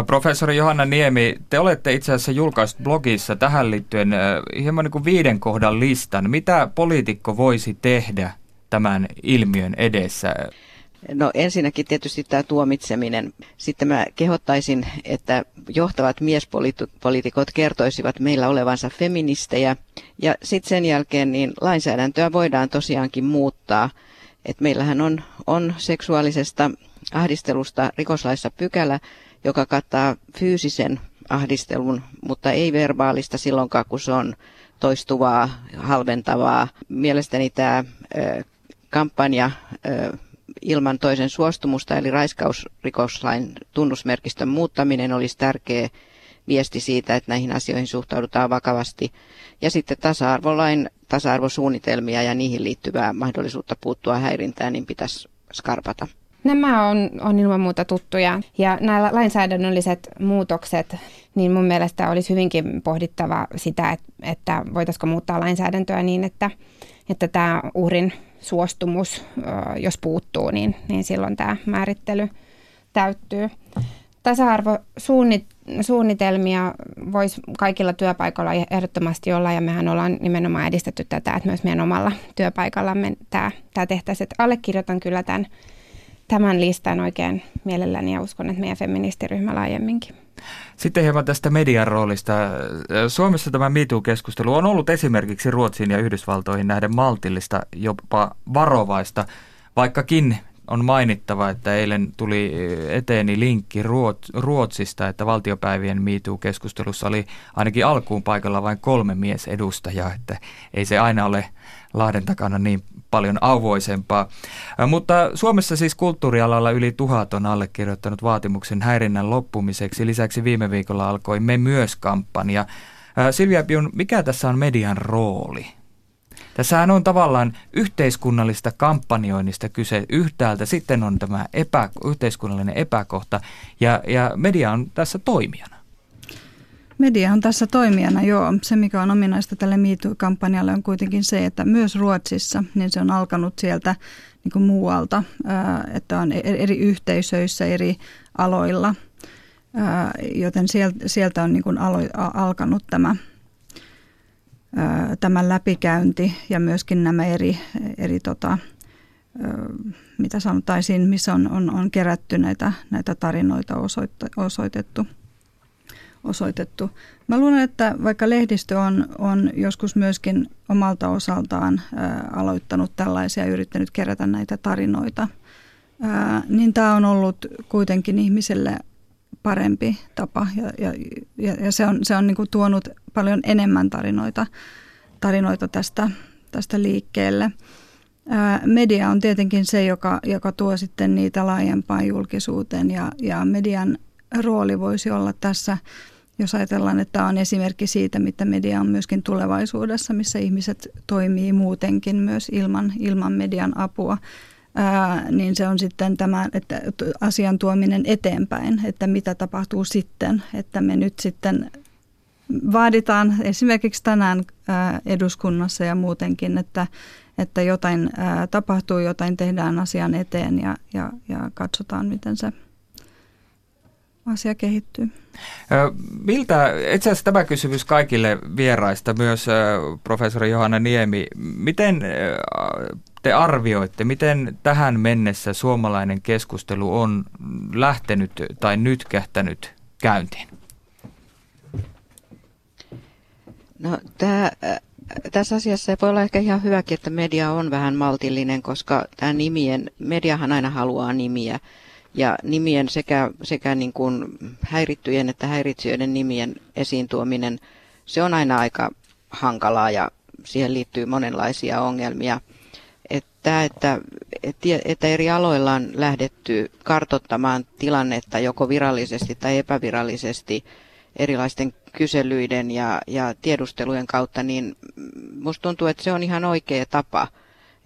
J: Professori Johanna Niemi, te olette itse asiassa julkaissut blogissa tähän liittyen hieman niin kuin viiden kohdan listan. Mitä poliitikko voisi tehdä tämän ilmiön edessä?
K: No ensinnäkin tietysti tämä tuomitseminen. Sitten mä kehottaisin, että johtavat miespoliitikot kertoisivat meillä olevansa feministejä. Ja sitten sen jälkeen niin lainsäädäntöä voidaan tosiaankin muuttaa. Et meillähän on, on seksuaalisesta ahdistelusta rikoslaissa pykälä, joka kattaa fyysisen ahdistelun, mutta ei verbaalista silloinkaan, kun se on toistuvaa, halventavaa. Mielestäni tämä kampanja ilman toisen suostumusta, eli raiskausrikoslain tunnusmerkistön muuttaminen olisi tärkeä viesti siitä, että näihin asioihin suhtaudutaan vakavasti. Ja sitten tasa-arvolain tasa-arvosuunnitelmia ja niihin liittyvää mahdollisuutta puuttua häirintään, niin pitäisi skarpata.
I: Nämä on, on ilman muuta tuttuja ja nämä lainsäädännölliset muutokset, niin mun mielestä olisi hyvinkin pohdittava sitä, että, että voitaisiko muuttaa lainsäädäntöä niin, että, että tämä uhrin suostumus, jos puuttuu, niin, niin silloin tämä määrittely täyttyy. Tasa-arvosuunnitelmia voisi kaikilla työpaikoilla ehdottomasti olla, ja mehän ollaan nimenomaan edistetty tätä, että myös meidän omalla työpaikallamme tämä, tämä tehtäisiin. Allekirjoitan kyllä tämän, tämän listan oikein mielelläni ja uskon, että meidän feministiryhmä laajemminkin.
J: Sitten hieman tästä median roolista. Suomessa tämä MeToo-keskustelu on ollut esimerkiksi Ruotsiin ja Yhdysvaltoihin nähden maltillista, jopa varovaista, vaikkakin on mainittava, että eilen tuli eteeni linkki Ruotsista, että valtiopäivien MeToo-keskustelussa oli ainakin alkuun paikalla vain kolme miesedustajaa, että ei se aina ole Lahden takana niin paljon auvoisempaa. Mutta Suomessa siis kulttuurialalla yli tuhat on allekirjoittanut vaatimuksen häirinnän loppumiseksi. Lisäksi viime viikolla alkoi Me myös kampanja. Silvia Piun, mikä tässä on median rooli? Tässähän on tavallaan yhteiskunnallista kampanjoinnista kyse yhtäältä, sitten on tämä epä, yhteiskunnallinen epäkohta ja, ja media on tässä toimijana.
L: Media on tässä toimijana, joo. Se, mikä on ominaista tälle MeToo-kampanjalle, on kuitenkin se, että myös Ruotsissa, niin se on alkanut sieltä niin kuin muualta, että on e-, eri yhteisöissä, eri aloilla, joten sieltä on niin kuin alkanut tämä, tämä läpikäynti ja myöskin nämä eri, eri tota, mitä sanotaisiin, missä on, on, on kerätty näitä, näitä tarinoita osoitettu osoitettu. Mä luulen, että vaikka lehdistö on, on joskus myöskin omalta osaltaan ää, aloittanut tällaisia ja yrittänyt kerätä näitä tarinoita, ää, niin tämä on ollut kuitenkin ihmiselle parempi tapa ja, ja, ja se on, se on niin kuin tuonut paljon enemmän tarinoita, tarinoita tästä, tästä liikkeelle. Ää, media on tietenkin se, joka, joka tuo sitten niitä laajempaan julkisuuteen ja, ja median rooli voisi olla tässä, jos ajatellaan, että tämä on esimerkki siitä, mitä media on myöskin tulevaisuudessa, missä ihmiset toimii muutenkin myös ilman, ilman median apua ää, niin se on sitten tämä että asian tuominen eteenpäin, että mitä tapahtuu sitten, että me nyt sitten vaaditaan esimerkiksi tänään ää, eduskunnassa ja muutenkin, että, että jotain ää, tapahtuu, jotain tehdään asian eteen ja, ja, ja katsotaan, miten se asia kehittyy.
J: Miltä, itse asiassa tämä kysymys kaikille vieraista, myös professori Johanna Niemi, miten te arvioitte, miten tähän mennessä suomalainen keskustelu on lähtenyt tai nytkähtänyt käyntiin?
K: No, tämä, tässä asiassa voi olla ehkä ihan hyväkin, että media on vähän maltillinen, koska tämä nimien, mediahan aina haluaa nimiä. Ja nimien sekä, sekä niin kuin häirittyjen että häiritsijöiden nimien esiin tuominen, se on aina aika hankalaa ja siihen liittyy monenlaisia ongelmia. Että, että, että eri aloilla on lähdetty kartottamaan tilannetta joko virallisesti tai epävirallisesti erilaisten kyselyiden ja, ja tiedustelujen kautta, niin musta tuntuu, että se on ihan oikea tapa,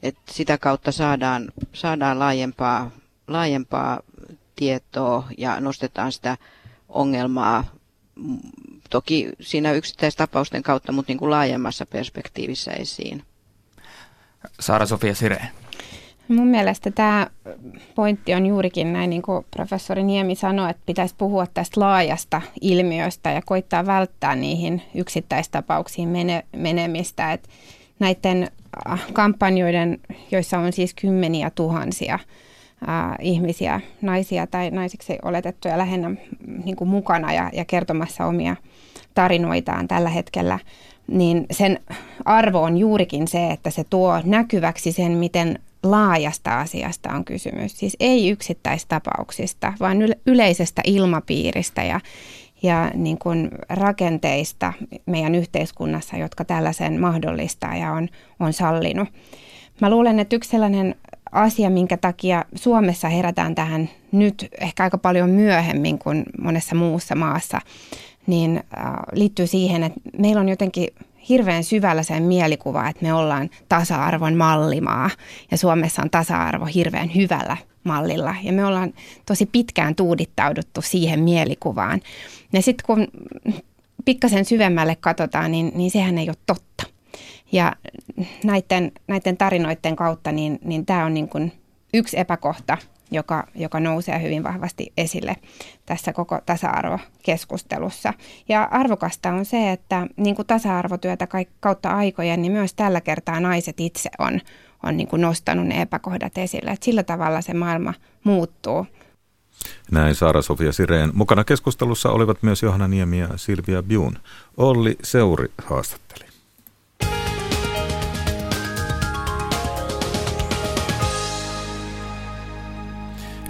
K: että sitä kautta saadaan, saadaan laajempaa, laajempaa tietoa ja nostetaan sitä ongelmaa toki siinä yksittäistapausten kautta, mutta niin kuin laajemmassa perspektiivissä esiin.
J: Saara-Sofia Sireen.
I: Mun mielestä tämä pointti on juurikin näin, niin kuin professori Niemi sanoi, että pitäisi puhua tästä laajasta ilmiöstä ja koittaa välttää niihin yksittäistapauksiin mene, menemistä. Et näiden äh, kampanjoiden, joissa on siis kymmeniä tuhansia ää, ihmisiä, naisia tai naisiksi oletettuja lähinnä niin kuin mukana ja, ja kertomassa omia tarinoitaan tällä hetkellä, niin sen arvo on juurikin se, että se tuo näkyväksi sen, miten laajasta asiasta on kysymys. Siis ei yksittäistapauksista, vaan yleisestä ilmapiiristä ja, ja niin kuin rakenteista meidän yhteiskunnassa, jotka tällaisen mahdollistaa ja on, on sallinut. Mä luulen, että yksi sellainen asia, minkä takia Suomessa herätään tähän nyt ehkä aika paljon myöhemmin kuin monessa muussa maassa, niin äh, liittyy siihen, että meillä on jotenkin hirveän syvällä sen mielikuva, että me ollaan tasa-arvon mallimaa ja Suomessa on tasa-arvo hirveän hyvällä mallilla ja me ollaan tosi pitkään tuudittauduttu siihen mielikuvaan. Ja sitten kun pikkasen syvemmälle katsotaan, niin, niin sehän ei ole totta. Ja näiden, näiden tarinoiden kautta niin, niin tämä on niin kuin yksi epäkohta, joka, joka nousee hyvin vahvasti esille tässä koko tasa-arvokeskustelussa. Ja arvokasta on se, että niin kuin tasa-arvotyötä kautta aikojen, niin myös tällä kertaa naiset itse on, on niin kuin nostanut ne epäkohdat esille. Että sillä tavalla se maailma muuttuu.
B: Näin Saara-Sofia Sireen. Mukana keskustelussa olivat myös Johanna Niemi ja Silvia Bjun. Olli Seuri haastatteli.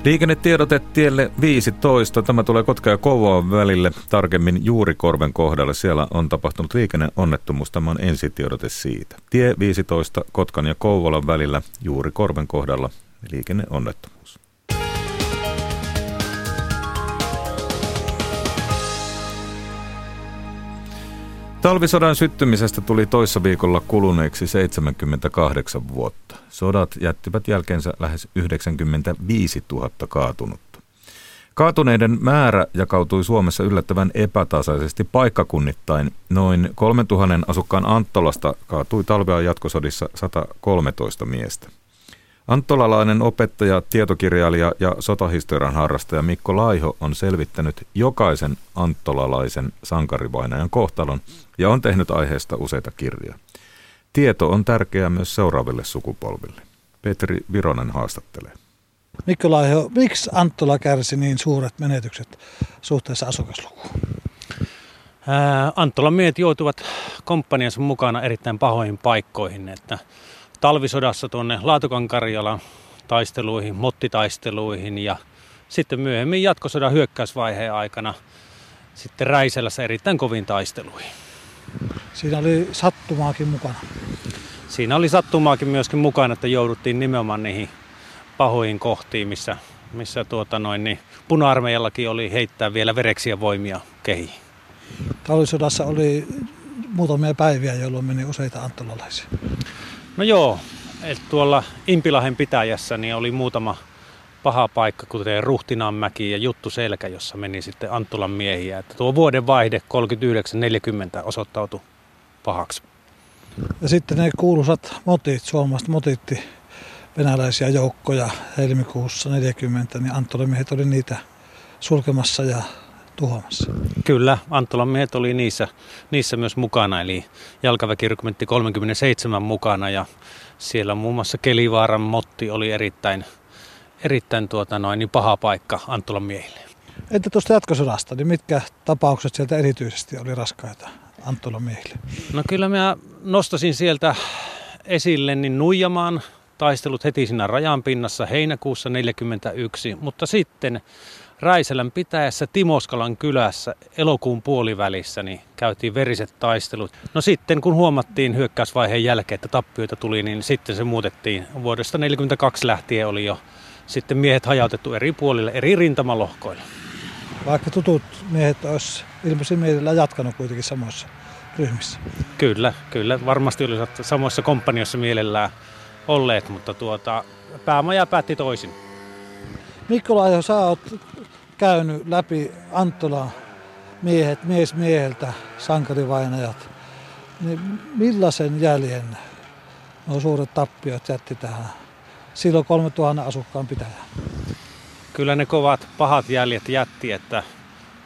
B: Liikennetiedote tielle 15. Tämä tulee Kotka ja Kouvolan välille, tarkemmin Juurikorven kohdalle. Siellä on tapahtunut liikenneonnettomuus. Tämä on ensitiedote siitä. Tie 15 Kotkan ja Kouvolan välillä Juurikorven kohdalla liikenneonnettomuus. Talvisodan syttymisestä tuli toissa viikolla kuluneeksi 78 vuotta. Sodat jättivät jälkeensä lähes 95 000 kaatunutta. Kaatuneiden määrä jakautui Suomessa yllättävän epätasaisesti paikkakunnittain. Noin 3000 asukkaan Anttolasta kaatui talvea jatkosodissa 113 miestä. Anttolalainen opettaja, tietokirjailija ja sotahistorian harrastaja Mikko Laiho on selvittänyt jokaisen anttolalaisen sankarivainajan kohtalon ja on tehnyt aiheesta useita kirjoja. Tieto on tärkeää myös seuraaville sukupolville. Petri Vironen haastattelee.
M: Mikko Laiho, miksi Anttola kärsi niin suuret menetykset suhteessa asukaslukuun? Anttolan miehet joutuvat komppaniansa mukana erittäin pahoihin paikkoihin, että talvisodassa tuonne Laatukan Karjalan taisteluihin, mottitaisteluihin ja sitten myöhemmin jatkosodan hyökkäysvaiheen aikana sitten Räiselässä erittäin kovin taisteluihin.
N: Siinä oli sattumaakin mukana.
M: Siinä oli sattumaakin myöskin mukana, että jouduttiin nimenomaan niihin pahoihin kohtiin, missä, missä tuota noin, niin puna-armeijallakin oli heittää vielä vereksiä voimia kehiin.
N: Talvisodassa oli muutamia päiviä, jolloin meni useita antolalaisia.
M: No joo, että tuolla Impilahen pitäjässä niin oli muutama paha paikka, kuten Ruhtinanmäki ja Juttu Selkä, jossa meni sitten Anttulan miehiä. Että tuo vuoden vaihde 39-40 osoittautui pahaksi.
N: Ja sitten ne kuuluisat motit, suomalaiset motitti venäläisiä joukkoja helmikuussa 40, niin Anttolan miehet oli niitä sulkemassa ja tuhoamassa.
M: Kyllä, Anttolan miehet oli niissä, niissä myös mukana, eli jalkaväkirykmentti 37 mukana ja siellä muun muassa Kelivaaran motti oli erittäin, erittäin tuota noin, niin paha paikka Anttolan miehille.
N: Entä tuosta jatkosodasta, niin mitkä tapaukset sieltä erityisesti oli raskaita Anttolan miehille?
M: No kyllä mä nostasin sieltä esille niin Nuijamaan taistelut heti siinä rajan pinnassa heinäkuussa 1941, mutta sitten Räisälän pitäessä Timoskalan kylässä elokuun puolivälissä niin käytiin veriset taistelut. No sitten kun huomattiin hyökkäysvaiheen jälkeen, että tappioita tuli, niin sitten se muutettiin. Vuodesta 1942 lähtien oli jo sitten miehet hajautettu eri puolille, eri rintamalohkoille.
N: Vaikka tutut miehet olisi ilmeisesti mielellä jatkanut kuitenkin samoissa ryhmissä.
M: Kyllä, kyllä. Varmasti olisivat samoissa kompanioissa mielellään olleet, mutta tuota, päämaja päätti toisin.
N: Mikko sä oot käynyt läpi Anttola miehet, mies mieheltä, sankarivainajat. Niin millaisen jäljen nuo suuret tappiot jätti tähän silloin 3000 asukkaan pitäjään?
M: Kyllä ne kovat pahat jäljet jätti, että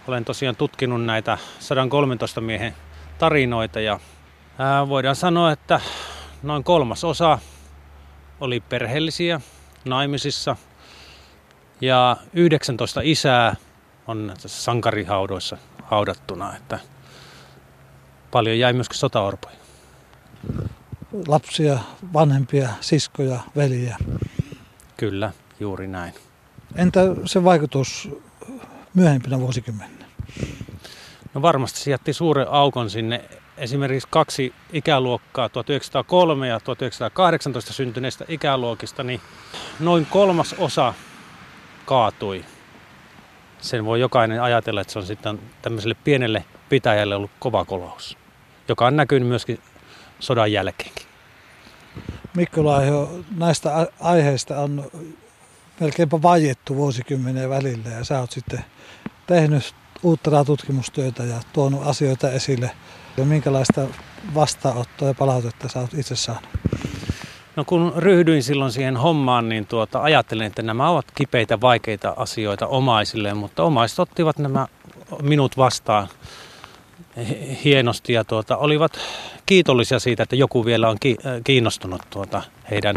M: olen tosiaan tutkinut näitä 113 miehen tarinoita ja voidaan sanoa, että noin kolmas osa oli perheellisiä, naimisissa ja 19 isää on sankarihaudoissa haudattuna, että paljon jäi myöskin sotaorpoja.
N: Lapsia, vanhempia, siskoja, veliä.
M: Kyllä, juuri näin.
N: Entä se vaikutus myöhempinä vuosikymmeninä?
M: No varmasti se jätti suuren aukon sinne esimerkiksi kaksi ikäluokkaa 1903 ja 1918 syntyneistä ikäluokista, niin noin kolmas osa kaatui. Sen voi jokainen ajatella, että se on sitten tämmöiselle pienelle pitäjälle ollut kova kolaus, joka on näkynyt myöskin sodan jälkeenkin.
N: Mikko Laiho, näistä aiheista on melkeinpä vajettu vuosikymmenen välillä ja sä oot sitten tehnyt uutta tutkimustyötä ja tuonut asioita esille. Ja minkälaista vastaanottoa ja palautetta sä oot itse saanut?
M: No kun ryhdyin silloin siihen hommaan, niin tuota, ajattelin, että nämä ovat kipeitä, vaikeita asioita omaisille, mutta omaiset ottivat nämä minut vastaan hienosti ja tuota, olivat kiitollisia siitä, että joku vielä on kiinnostunut tuota, heidän,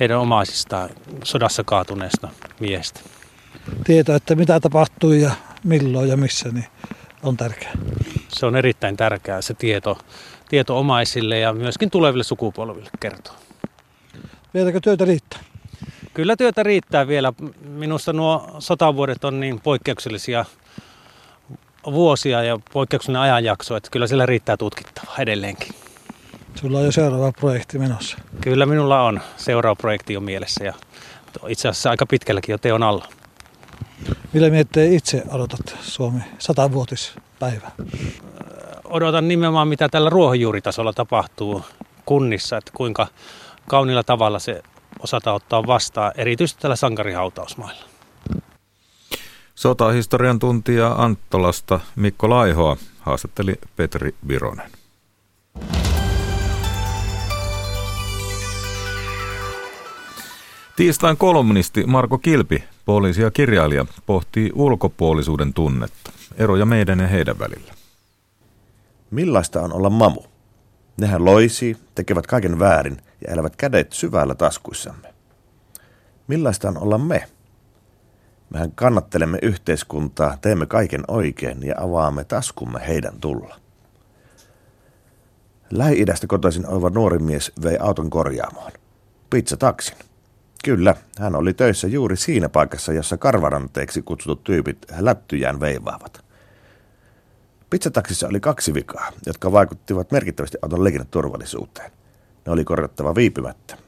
M: heidän omaisistaan sodassa kaatuneesta miestä.
N: Tieto, että mitä tapahtui ja milloin ja missä, niin on tärkeää.
M: Se on erittäin tärkeää se tieto, tieto omaisille ja myöskin tuleville sukupolville kertoo.
N: Vieläkö työtä riittää?
M: Kyllä työtä riittää vielä. Minusta nuo sotavuodet on niin poikkeuksellisia vuosia ja poikkeuksellinen ajanjakso, että kyllä siellä riittää tutkittavaa edelleenkin.
N: Sulla on jo seuraava projekti menossa.
M: Kyllä minulla on. Seuraava projekti jo mielessä ja itse asiassa aika pitkälläkin jo teon alla.
N: Millä miettii itse odotat Suomi 100-vuotispäivää?
M: Odotan nimenomaan, mitä tällä ruohonjuuritasolla tapahtuu kunnissa, että kuinka kauniilla tavalla se osataan ottaa vastaan, erityisesti tällä sankarihautausmailla.
B: Sotahistorian tuntija Anttolasta Mikko Laihoa haastatteli Petri Vironen. Tiistain kolumnisti Marko Kilpi, poliisi ja kirjailija, pohtii ulkopuolisuuden tunnetta, eroja meidän ja heidän välillä.
O: Millaista on olla mamu? Nehän loisii, tekevät kaiken väärin ja elävät kädet syvällä taskuissamme. Millaista on olla me? Mehän kannattelemme yhteiskuntaa, teemme kaiken oikein ja avaamme taskumme heidän tulla. Lähi-idästä kotoisin oleva nuori mies vei auton korjaamoon. taksin. Kyllä, hän oli töissä juuri siinä paikassa, jossa karvaranteeksi kutsutut tyypit lättyjään veivaavat. Pizzataksissa oli kaksi vikaa, jotka vaikuttivat merkittävästi auton liikenneturvallisuuteen. Ne oli korjattava viipymättä.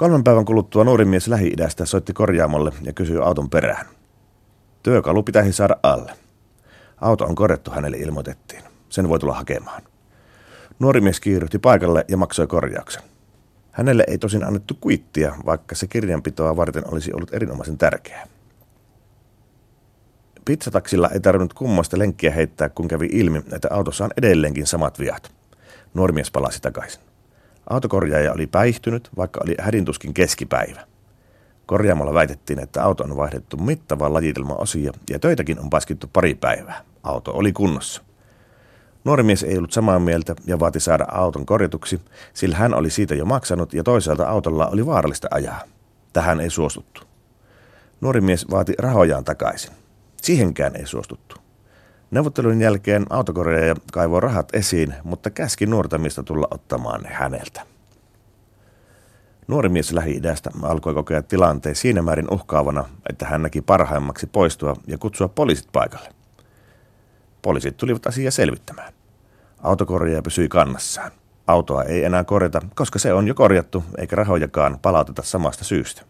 O: Kolmen päivän kuluttua nuori mies Lähi-idästä soitti korjaamolle ja kysyi auton perään. Työkalu pitäisi saada alle. Auto on korjattu, hänelle ilmoitettiin. Sen voi tulla hakemaan. Nuori mies kiiryhti paikalle ja maksoi korjauksen. Hänelle ei tosin annettu kuittia, vaikka se kirjanpitoa varten olisi ollut erinomaisen tärkeää. Pizzataksilla ei tarvinnut kummasta lenkkiä heittää, kun kävi ilmi, että autossa on edelleenkin samat viat. Nuori mies palasi takaisin. Autokorjaaja oli päihtynyt, vaikka oli hädintuskin keskipäivä. Korjaamalla väitettiin, että auto on vaihdettu mittavaa lajitelma osia ja töitäkin on paskittu pari päivää. Auto oli kunnossa. Nuori mies ei ollut samaa mieltä ja vaati saada auton korjatuksi, sillä hän oli siitä jo maksanut ja toisaalta autolla oli vaarallista ajaa. Tähän ei suostuttu. Nuori mies vaati rahojaan takaisin. Siihenkään ei suostuttu. Neuvottelun jälkeen autokorjaaja kaivoi rahat esiin, mutta käski nuorta miestä tulla ottamaan ne häneltä. Nuori mies Lähi-idästä alkoi kokea tilanteen siinä määrin uhkaavana, että hän näki parhaimmaksi poistua ja kutsua poliisit paikalle. Poliisit tulivat asiaa selvittämään. Autokorjaaja pysyi kannassaan. Autoa ei enää korjata, koska se on jo korjattu, eikä rahojakaan palauteta samasta syystä.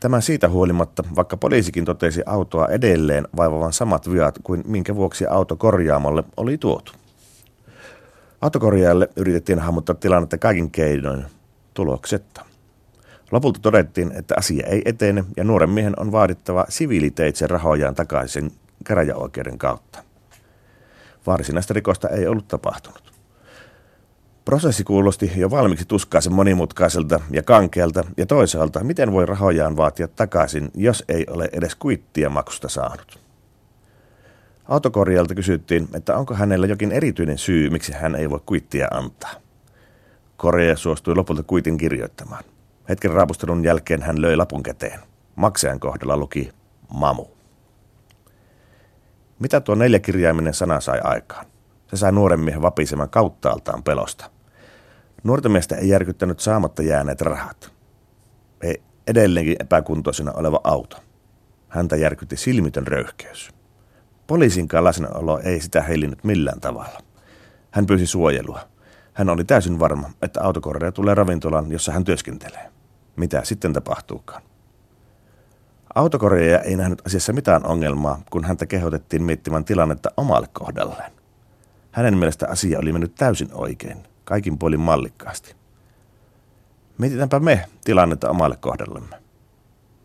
O: Tämä siitä huolimatta, vaikka poliisikin totesi autoa edelleen vaivavan samat viat kuin minkä vuoksi auto korjaamolle oli tuotu. Autokorjaajalle yritettiin hahmottaa tilannetta kaikin keinoin tuloksetta. Lopulta todettiin, että asia ei etene ja nuoren miehen on vaadittava siviiliteitse rahojaan takaisin käräjäoikeuden kautta. Varsinaista rikosta ei ollut tapahtunut. Prosessi kuulosti jo valmiiksi tuskaisen monimutkaiselta ja kankealta, ja toisaalta, miten voi rahojaan vaatia takaisin, jos ei ole edes kuittia maksusta saanut. Autokorjalta kysyttiin, että onko hänellä jokin erityinen syy, miksi hän ei voi kuittia antaa. Korjaaja suostui lopulta kuitin kirjoittamaan. Hetken raapustelun jälkeen hän löi lapun käteen. Maksajan kohdalla luki mamu. Mitä tuo neljäkirjaiminen sana sai aikaan? Se sai nuoren miehen vapisemaan kauttaaltaan pelosta. Nuorta miestä ei järkyttänyt saamatta jääneet rahat. Ei edelleenkin epäkuntoisena oleva auto. Häntä järkytti silmitön röyhkeys. Poliisinkaan läsnäolo ei sitä heilinnyt millään tavalla. Hän pyysi suojelua. Hän oli täysin varma, että autokorjaaja tulee ravintolaan, jossa hän työskentelee. Mitä sitten tapahtuukaan? Autokorjaaja ei nähnyt asiassa mitään ongelmaa, kun häntä kehotettiin miettimään tilannetta omalle kohdalleen. Hänen mielestä asia oli mennyt täysin oikein, kaikin puolin mallikkaasti. Mietitäänpä me tilannetta omalle kohdallemme.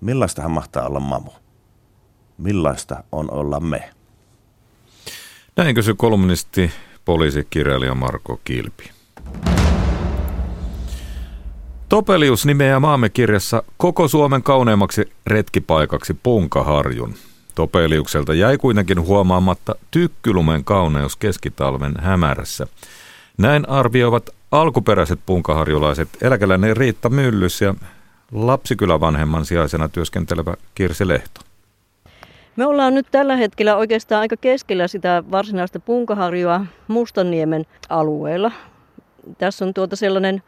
O: Millaista hän mahtaa olla mamu? Millaista on olla me?
B: Näin kysyi kolumnisti, poliisikirjailija Marko Kilpi. Topelius nimeää maamme kirjassa koko Suomen kauneimmaksi retkipaikaksi Punkaharjun. Topeliukselta jäi kuitenkin huomaamatta tykkylumen kauneus keskitalven hämärässä. Näin arvioivat alkuperäiset punkaharjulaiset eläkeläinen Riitta Myllys ja lapsikylävanhemman sijaisena työskentelevä Kirsi Lehto.
P: Me ollaan nyt tällä hetkellä oikeastaan aika keskellä sitä varsinaista punkaharjua Mustanniemen alueella. Tässä on tuota sellainen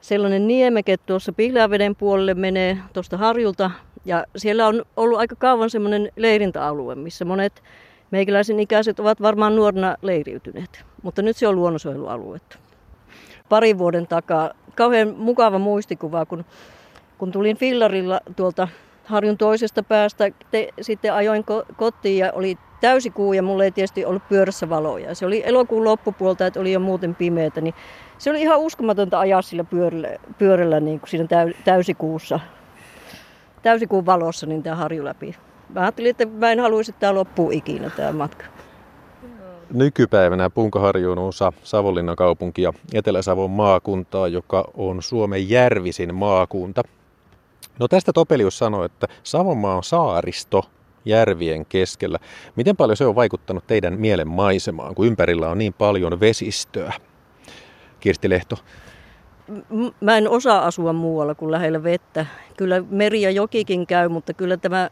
P: sellainen niemeke tuossa Pihlaaveden puolelle menee tuosta harjulta. Ja siellä on ollut aika kauan semmoinen leirintäalue, missä monet meikäläisen ikäiset ovat varmaan nuorena leiriytyneet. Mutta nyt se on luonnonsuojelualuetta. Parin vuoden takaa kauhean mukava muistikuva, kun, kun tulin fillarilla tuolta harjun toisesta päästä, te, sitten ajoin ko, kotiin ja oli täysi kuu ja mulla ei tietysti ollut pyörässä valoja. Se oli elokuun loppupuolta, että oli jo muuten pimeätä, niin se oli ihan uskomatonta ajaa sillä pyörällä, pyörällä niin kuin siinä täy, täysikuussa, täysikuun valossa niin tämä harju läpi. Mä ajattelin, että mä en haluaisi, että tämä loppuu ikinä tämä matka.
Q: Nykypäivänä Punkaharju on osa Savonlinnan kaupunkia Etelä-Savon maakuntaa, joka on Suomen järvisin maakunta. No tästä Topelius sanoi, että Savonmaa on saaristo järvien keskellä. Miten paljon se on vaikuttanut teidän mielen maisemaan, kun ympärillä on niin paljon vesistöä? Kirsti Lehto?
P: Mä en osaa asua muualla kuin lähellä vettä. Kyllä meri ja jokikin käy, mutta kyllä tämä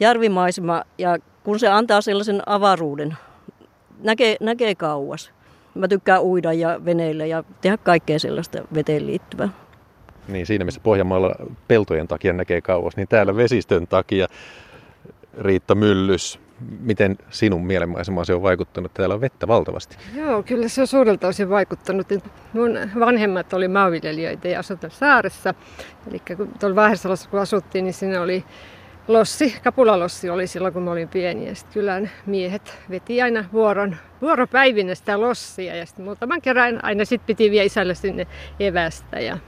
P: järvimaisema ja kun se antaa sellaisen avaruuden, näkee, näkee kauas. Mä tykkään uida ja veneillä ja tehdä kaikkea sellaista veteen liittyvää.
Q: Niin siinä missä Pohjanmaalla peltojen takia näkee kauas, niin täällä vesistön takia Riitta Myllys, miten sinun mielenmaisemasi on vaikuttanut? Täällä on vettä valtavasti.
R: Joo, kyllä se on suurelta osin vaikuttanut. Mun vanhemmat oli maanviljelijöitä ja asuivat saaressa. Eli kun tuolla Vahesalossa kun asuttiin, niin siinä oli lossi, kapulalossi oli silloin, kun mä olin pieni. Ja sitten kylän miehet veti aina vuoron, vuoropäivinä sitä lossia. Ja sitten muutaman kerran aina sit piti vie isälle sinne evästä ja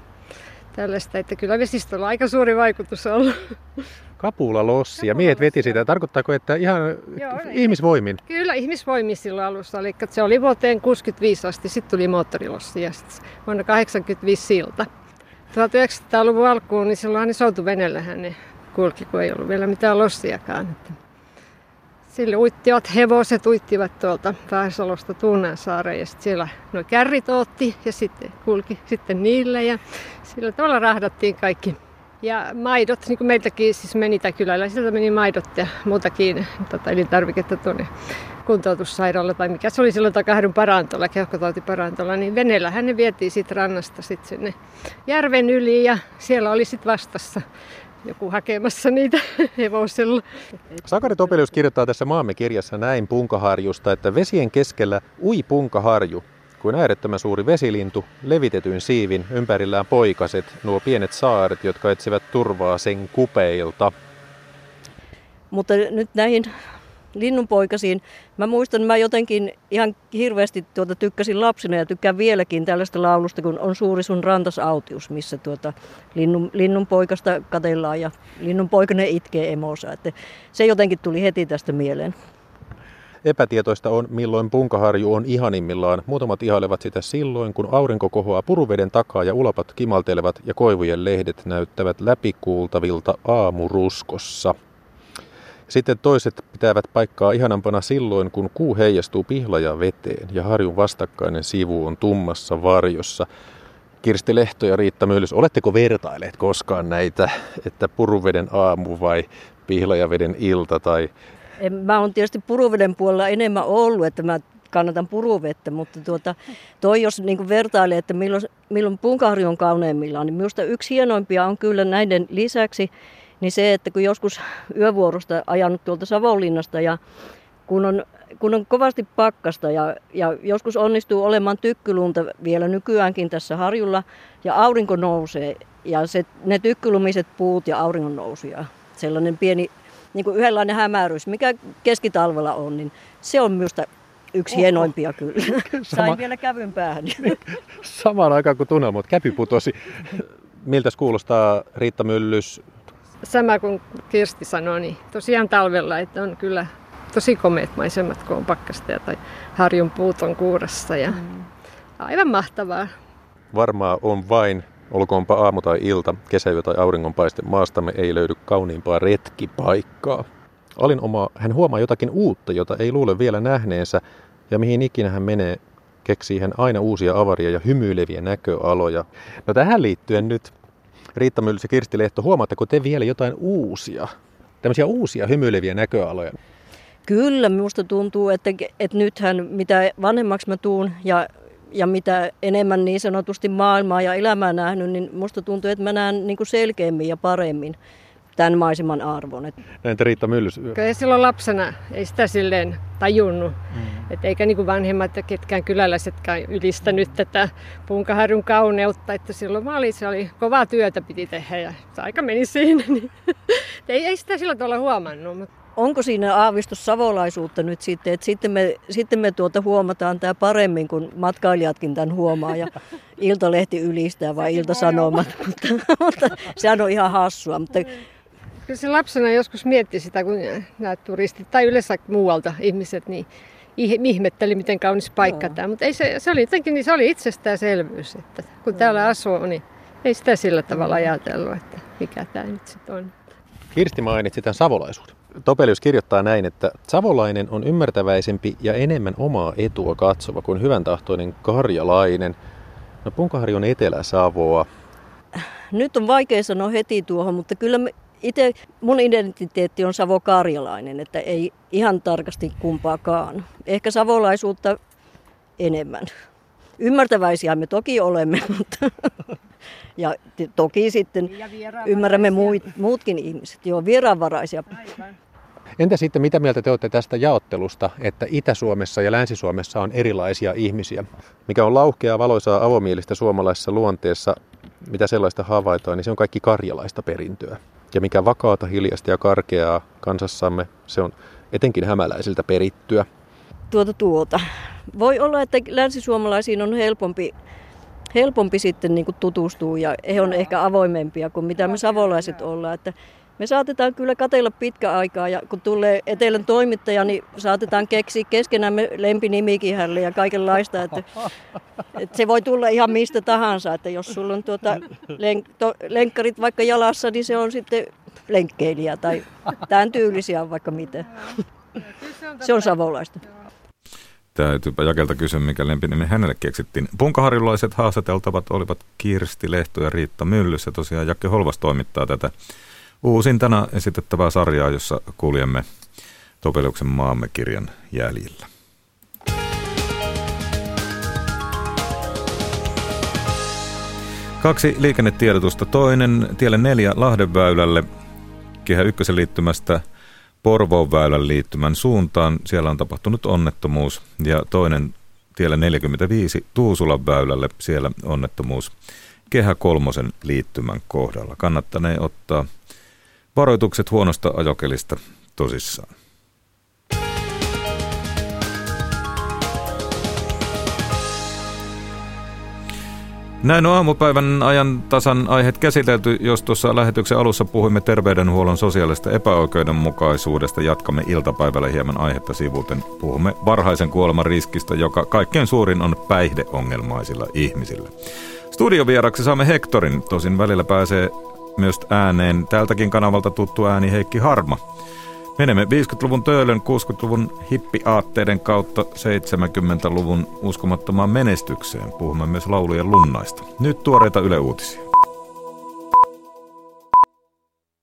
R: tällaista. Että kyllä vesistöllä on aika suuri vaikutus ollut.
Q: Kapula lossi ja miehet veti sitä. Tarkoittaako, että ihan Joo, ihmisvoimin?
R: Kyllä ihmisvoimin silloin alussa. Eli se oli vuoteen 65 asti, sitten tuli moottorilossi ja sitten vuonna 85 silta. 1900-luvun alkuun, niin silloin ne soutuvenellähän ne kulki, kun ei ollut vielä mitään lossiakaan. Sille uittivat hevoset, uittivat tuolta Pääsalosta Tunnansaareen ja sitten siellä nuo kärrit otti ja sitten kulki sitten niille ja sillä tavalla rahdattiin kaikki. Ja maidot, niin kuin meiltäkin siis meni kylällä, sieltä meni maidot ja muutakin tota, elintarviketta tuonne kuntoutussairaalla tai mikä se oli silloin takahdun parantolla, keuhkotautiparantolla, niin veneellähän ne vietiin siitä rannasta sitten sinne järven yli ja siellä oli sitten vastassa joku hakemassa niitä hevosella.
Q: Sakari Topelius kirjoittaa tässä Maamme kirjassa näin punkaharjusta, että vesien keskellä ui punkaharju, kuin äärettömän suuri vesilintu, levitetyin siivin, ympärillään poikaset, nuo pienet saaret, jotka etsivät turvaa sen kupeilta.
P: Mutta nyt näihin linnunpoikasiin. Mä muistan, mä jotenkin ihan hirveästi tuota tykkäsin lapsena ja tykkään vieläkin tällaista laulusta, kun on suuri sun rantas autius, missä tuota linnun, linnunpoikasta katellaan ja linnunpoikainen itkee emosa. Että se jotenkin tuli heti tästä mieleen.
Q: Epätietoista on, milloin punkaharju on ihanimmillaan. Muutamat ihailevat sitä silloin, kun aurinko kohoaa puruveden takaa ja ulapat kimaltelevat ja koivujen lehdet näyttävät läpikuultavilta aamuruskossa. Sitten toiset pitävät paikkaa ihanampana silloin, kun kuu heijastuu pihlaja veteen ja harjun vastakkainen sivu on tummassa varjossa. Kirsti Lehto ja Riitta Myllys, oletteko vertailleet koskaan näitä, että puruveden aamu vai pihlajaveden ilta? Tai...
P: En, mä oon tietysti puruveden puolella enemmän ollut, että mä kannatan puruvettä, mutta tuota, toi jos niin vertailee, että milloin, milloin punkaharju on kauneimmillaan, niin minusta yksi hienoimpia on kyllä näiden lisäksi niin se, että kun joskus yövuorosta ajanut tuolta Savonlinnasta ja kun on, kun on kovasti pakkasta ja, ja joskus onnistuu olemaan tykkylunta vielä nykyäänkin tässä harjulla ja aurinko nousee ja se, ne tykkylumiset puut ja auringon nousu ja sellainen pieni niin kuin yhdenlainen hämärys, mikä keskitalvella on, niin se on minusta yksi Oho. hienoimpia kyllä. Sama. Sain vielä kävyn päähän.
Q: Samaan aikaan kun tunnelmat käpy putosi. Miltä kuulostaa Riitta Myllys
R: sama kuin Kirsti sanoi, niin tosiaan talvella, että on kyllä tosi komeet maisemat, kun on pakkasta ja tai harjun puut on kuurassa ja mm. aivan mahtavaa.
Q: Varmaa on vain, olkoonpa aamu tai ilta, kesäyö tai auringonpaiste, maastamme ei löydy kauniimpaa retkipaikkaa. Alin oma, hän huomaa jotakin uutta, jota ei luule vielä nähneensä, ja mihin ikinä hän menee, keksii hän aina uusia avaria ja hymyileviä näköaloja. No tähän liittyen nyt Riitta Myllys ja Kirsti Lehto, huomaatteko te vielä jotain uusia, tämmöisiä uusia hymyileviä näköaloja?
P: Kyllä, minusta tuntuu, että, että nythän mitä vanhemmaksi mä tuun ja, ja mitä enemmän niin sanotusti maailmaa ja elämää nähnyt, niin minusta tuntuu, että mä näen niin kuin selkeämmin ja paremmin tämän maiseman arvon.
Q: Näin te Riitta Myllys.
R: Kyllä silloin lapsena ei sitä silleen tajunnut. Mm. Et eikä niin kuin vanhemmat ja ketkään kyläläisetkään ylistänyt tätä punkaharjun kauneutta. Että silloin mä olin, se oli kovaa työtä piti tehdä ja se aika meni siinä. Niin ei, ei sitä sillä tavalla huomannut. Mutta
P: onko siinä aavistus savolaisuutta nyt sitten, että sitten me, sitten me tuota huomataan tämä paremmin, kun matkailijatkin tämän huomaa ja Iltalehti ylistää vai Iltasanomat, mutta, mutta sehän on ihan hassua. Mutta
R: Kyllä se lapsena joskus mietti sitä, kun nämä turistit tai yleensä muualta ihmiset niin ihmetteli, miten kaunis paikka Joo. tämä. Mutta ei se, se oli jotenkin niin se oli itsestäänselvyys, että kun Joo. täällä asuu, niin ei sitä sillä tavalla ajatellut, että mikä tämä nyt sitten on.
Q: Kirsti mainitsi tämän savolaisuuden. Topelius kirjoittaa näin, että savolainen on ymmärtäväisempi ja enemmän omaa etua katsova kuin hyvän tahtoinen karjalainen. No Punkaharju on Etelä-Savoa.
P: Nyt on vaikea sanoa heti tuohon, mutta kyllä me itse mun identiteetti on savo-karjalainen, että ei ihan tarkasti kumpaakaan. Ehkä savolaisuutta enemmän. Ymmärtäväisiä me toki olemme, mutta ja toki sitten ymmärrämme muut, muutkin ihmiset. Joo, vieraanvaraisia.
Q: Entä sitten, mitä mieltä te olette tästä jaottelusta, että Itä-Suomessa ja Länsi-Suomessa on erilaisia ihmisiä? Mikä on lauhkeaa, valoisaa, avomielistä suomalaisessa luonteessa, mitä sellaista havaitaan, niin se on kaikki karjalaista perintöä. Ja mikä vakaata, hiljasta ja karkeaa kansassamme, se on etenkin hämäläisiltä perittyä.
P: Tuota tuota. Voi olla, että länsisuomalaisiin on helpompi, helpompi sitten niin tutustua ja he on ehkä avoimempia kuin mitä me savolaiset ollaan. Että me saatetaan kyllä katella pitkä aikaa ja kun tulee etelän toimittaja, niin saatetaan keksiä keskenämme lempinimikin hälle ja kaikenlaista. Että, että se voi tulla ihan mistä tahansa, että jos sulla on tuota len, to, lenkkarit vaikka jalassa, niin se on sitten lenkkeilijä tai tämän tyylisiä vaikka miten. Se on savolaista.
B: Täytyypä Jakelta kysyä, mikä lempinimi hänelle keksittiin. Punkaharjulaiset haastateltavat olivat Kirsti Lehto ja Riitta Myllys ja tosiaan Jakke Holvas toimittaa tätä uusintana esitettävää sarjaa, jossa kuljemme Topeliuksen maamme kirjan jäljillä. Kaksi liikennetiedotusta. Toinen tielle neljä Lahdenväylälle Kehä ykkösen liittymästä Porvoon väylän liittymän suuntaan. Siellä on tapahtunut onnettomuus. Ja toinen tielle 45 Tuusulan väylälle. Siellä onnettomuus Kehä kolmosen liittymän kohdalla. Kannattanee ottaa Varoitukset huonosta ajokelista tosissaan. Näin on aamupäivän ajan tasan aiheet käsitelty. Jos tuossa lähetyksen alussa puhuimme terveydenhuollon sosiaalista epäoikeudenmukaisuudesta, jatkamme iltapäivällä hieman aihetta sivuten. Puhumme varhaisen kuoleman riskistä, joka kaikkein suurin on päihdeongelmaisilla ihmisillä. Studiovieraksi saamme Hektorin, tosin välillä pääsee myös ääneen tältäkin kanavalta tuttu ääni Heikki Harma. Menemme 50-luvun töölön, 60-luvun hippiaatteiden kautta 70-luvun uskomattomaan menestykseen. Puhumme myös laulujen lunnaista. Nyt tuoreita Yle Uutisia.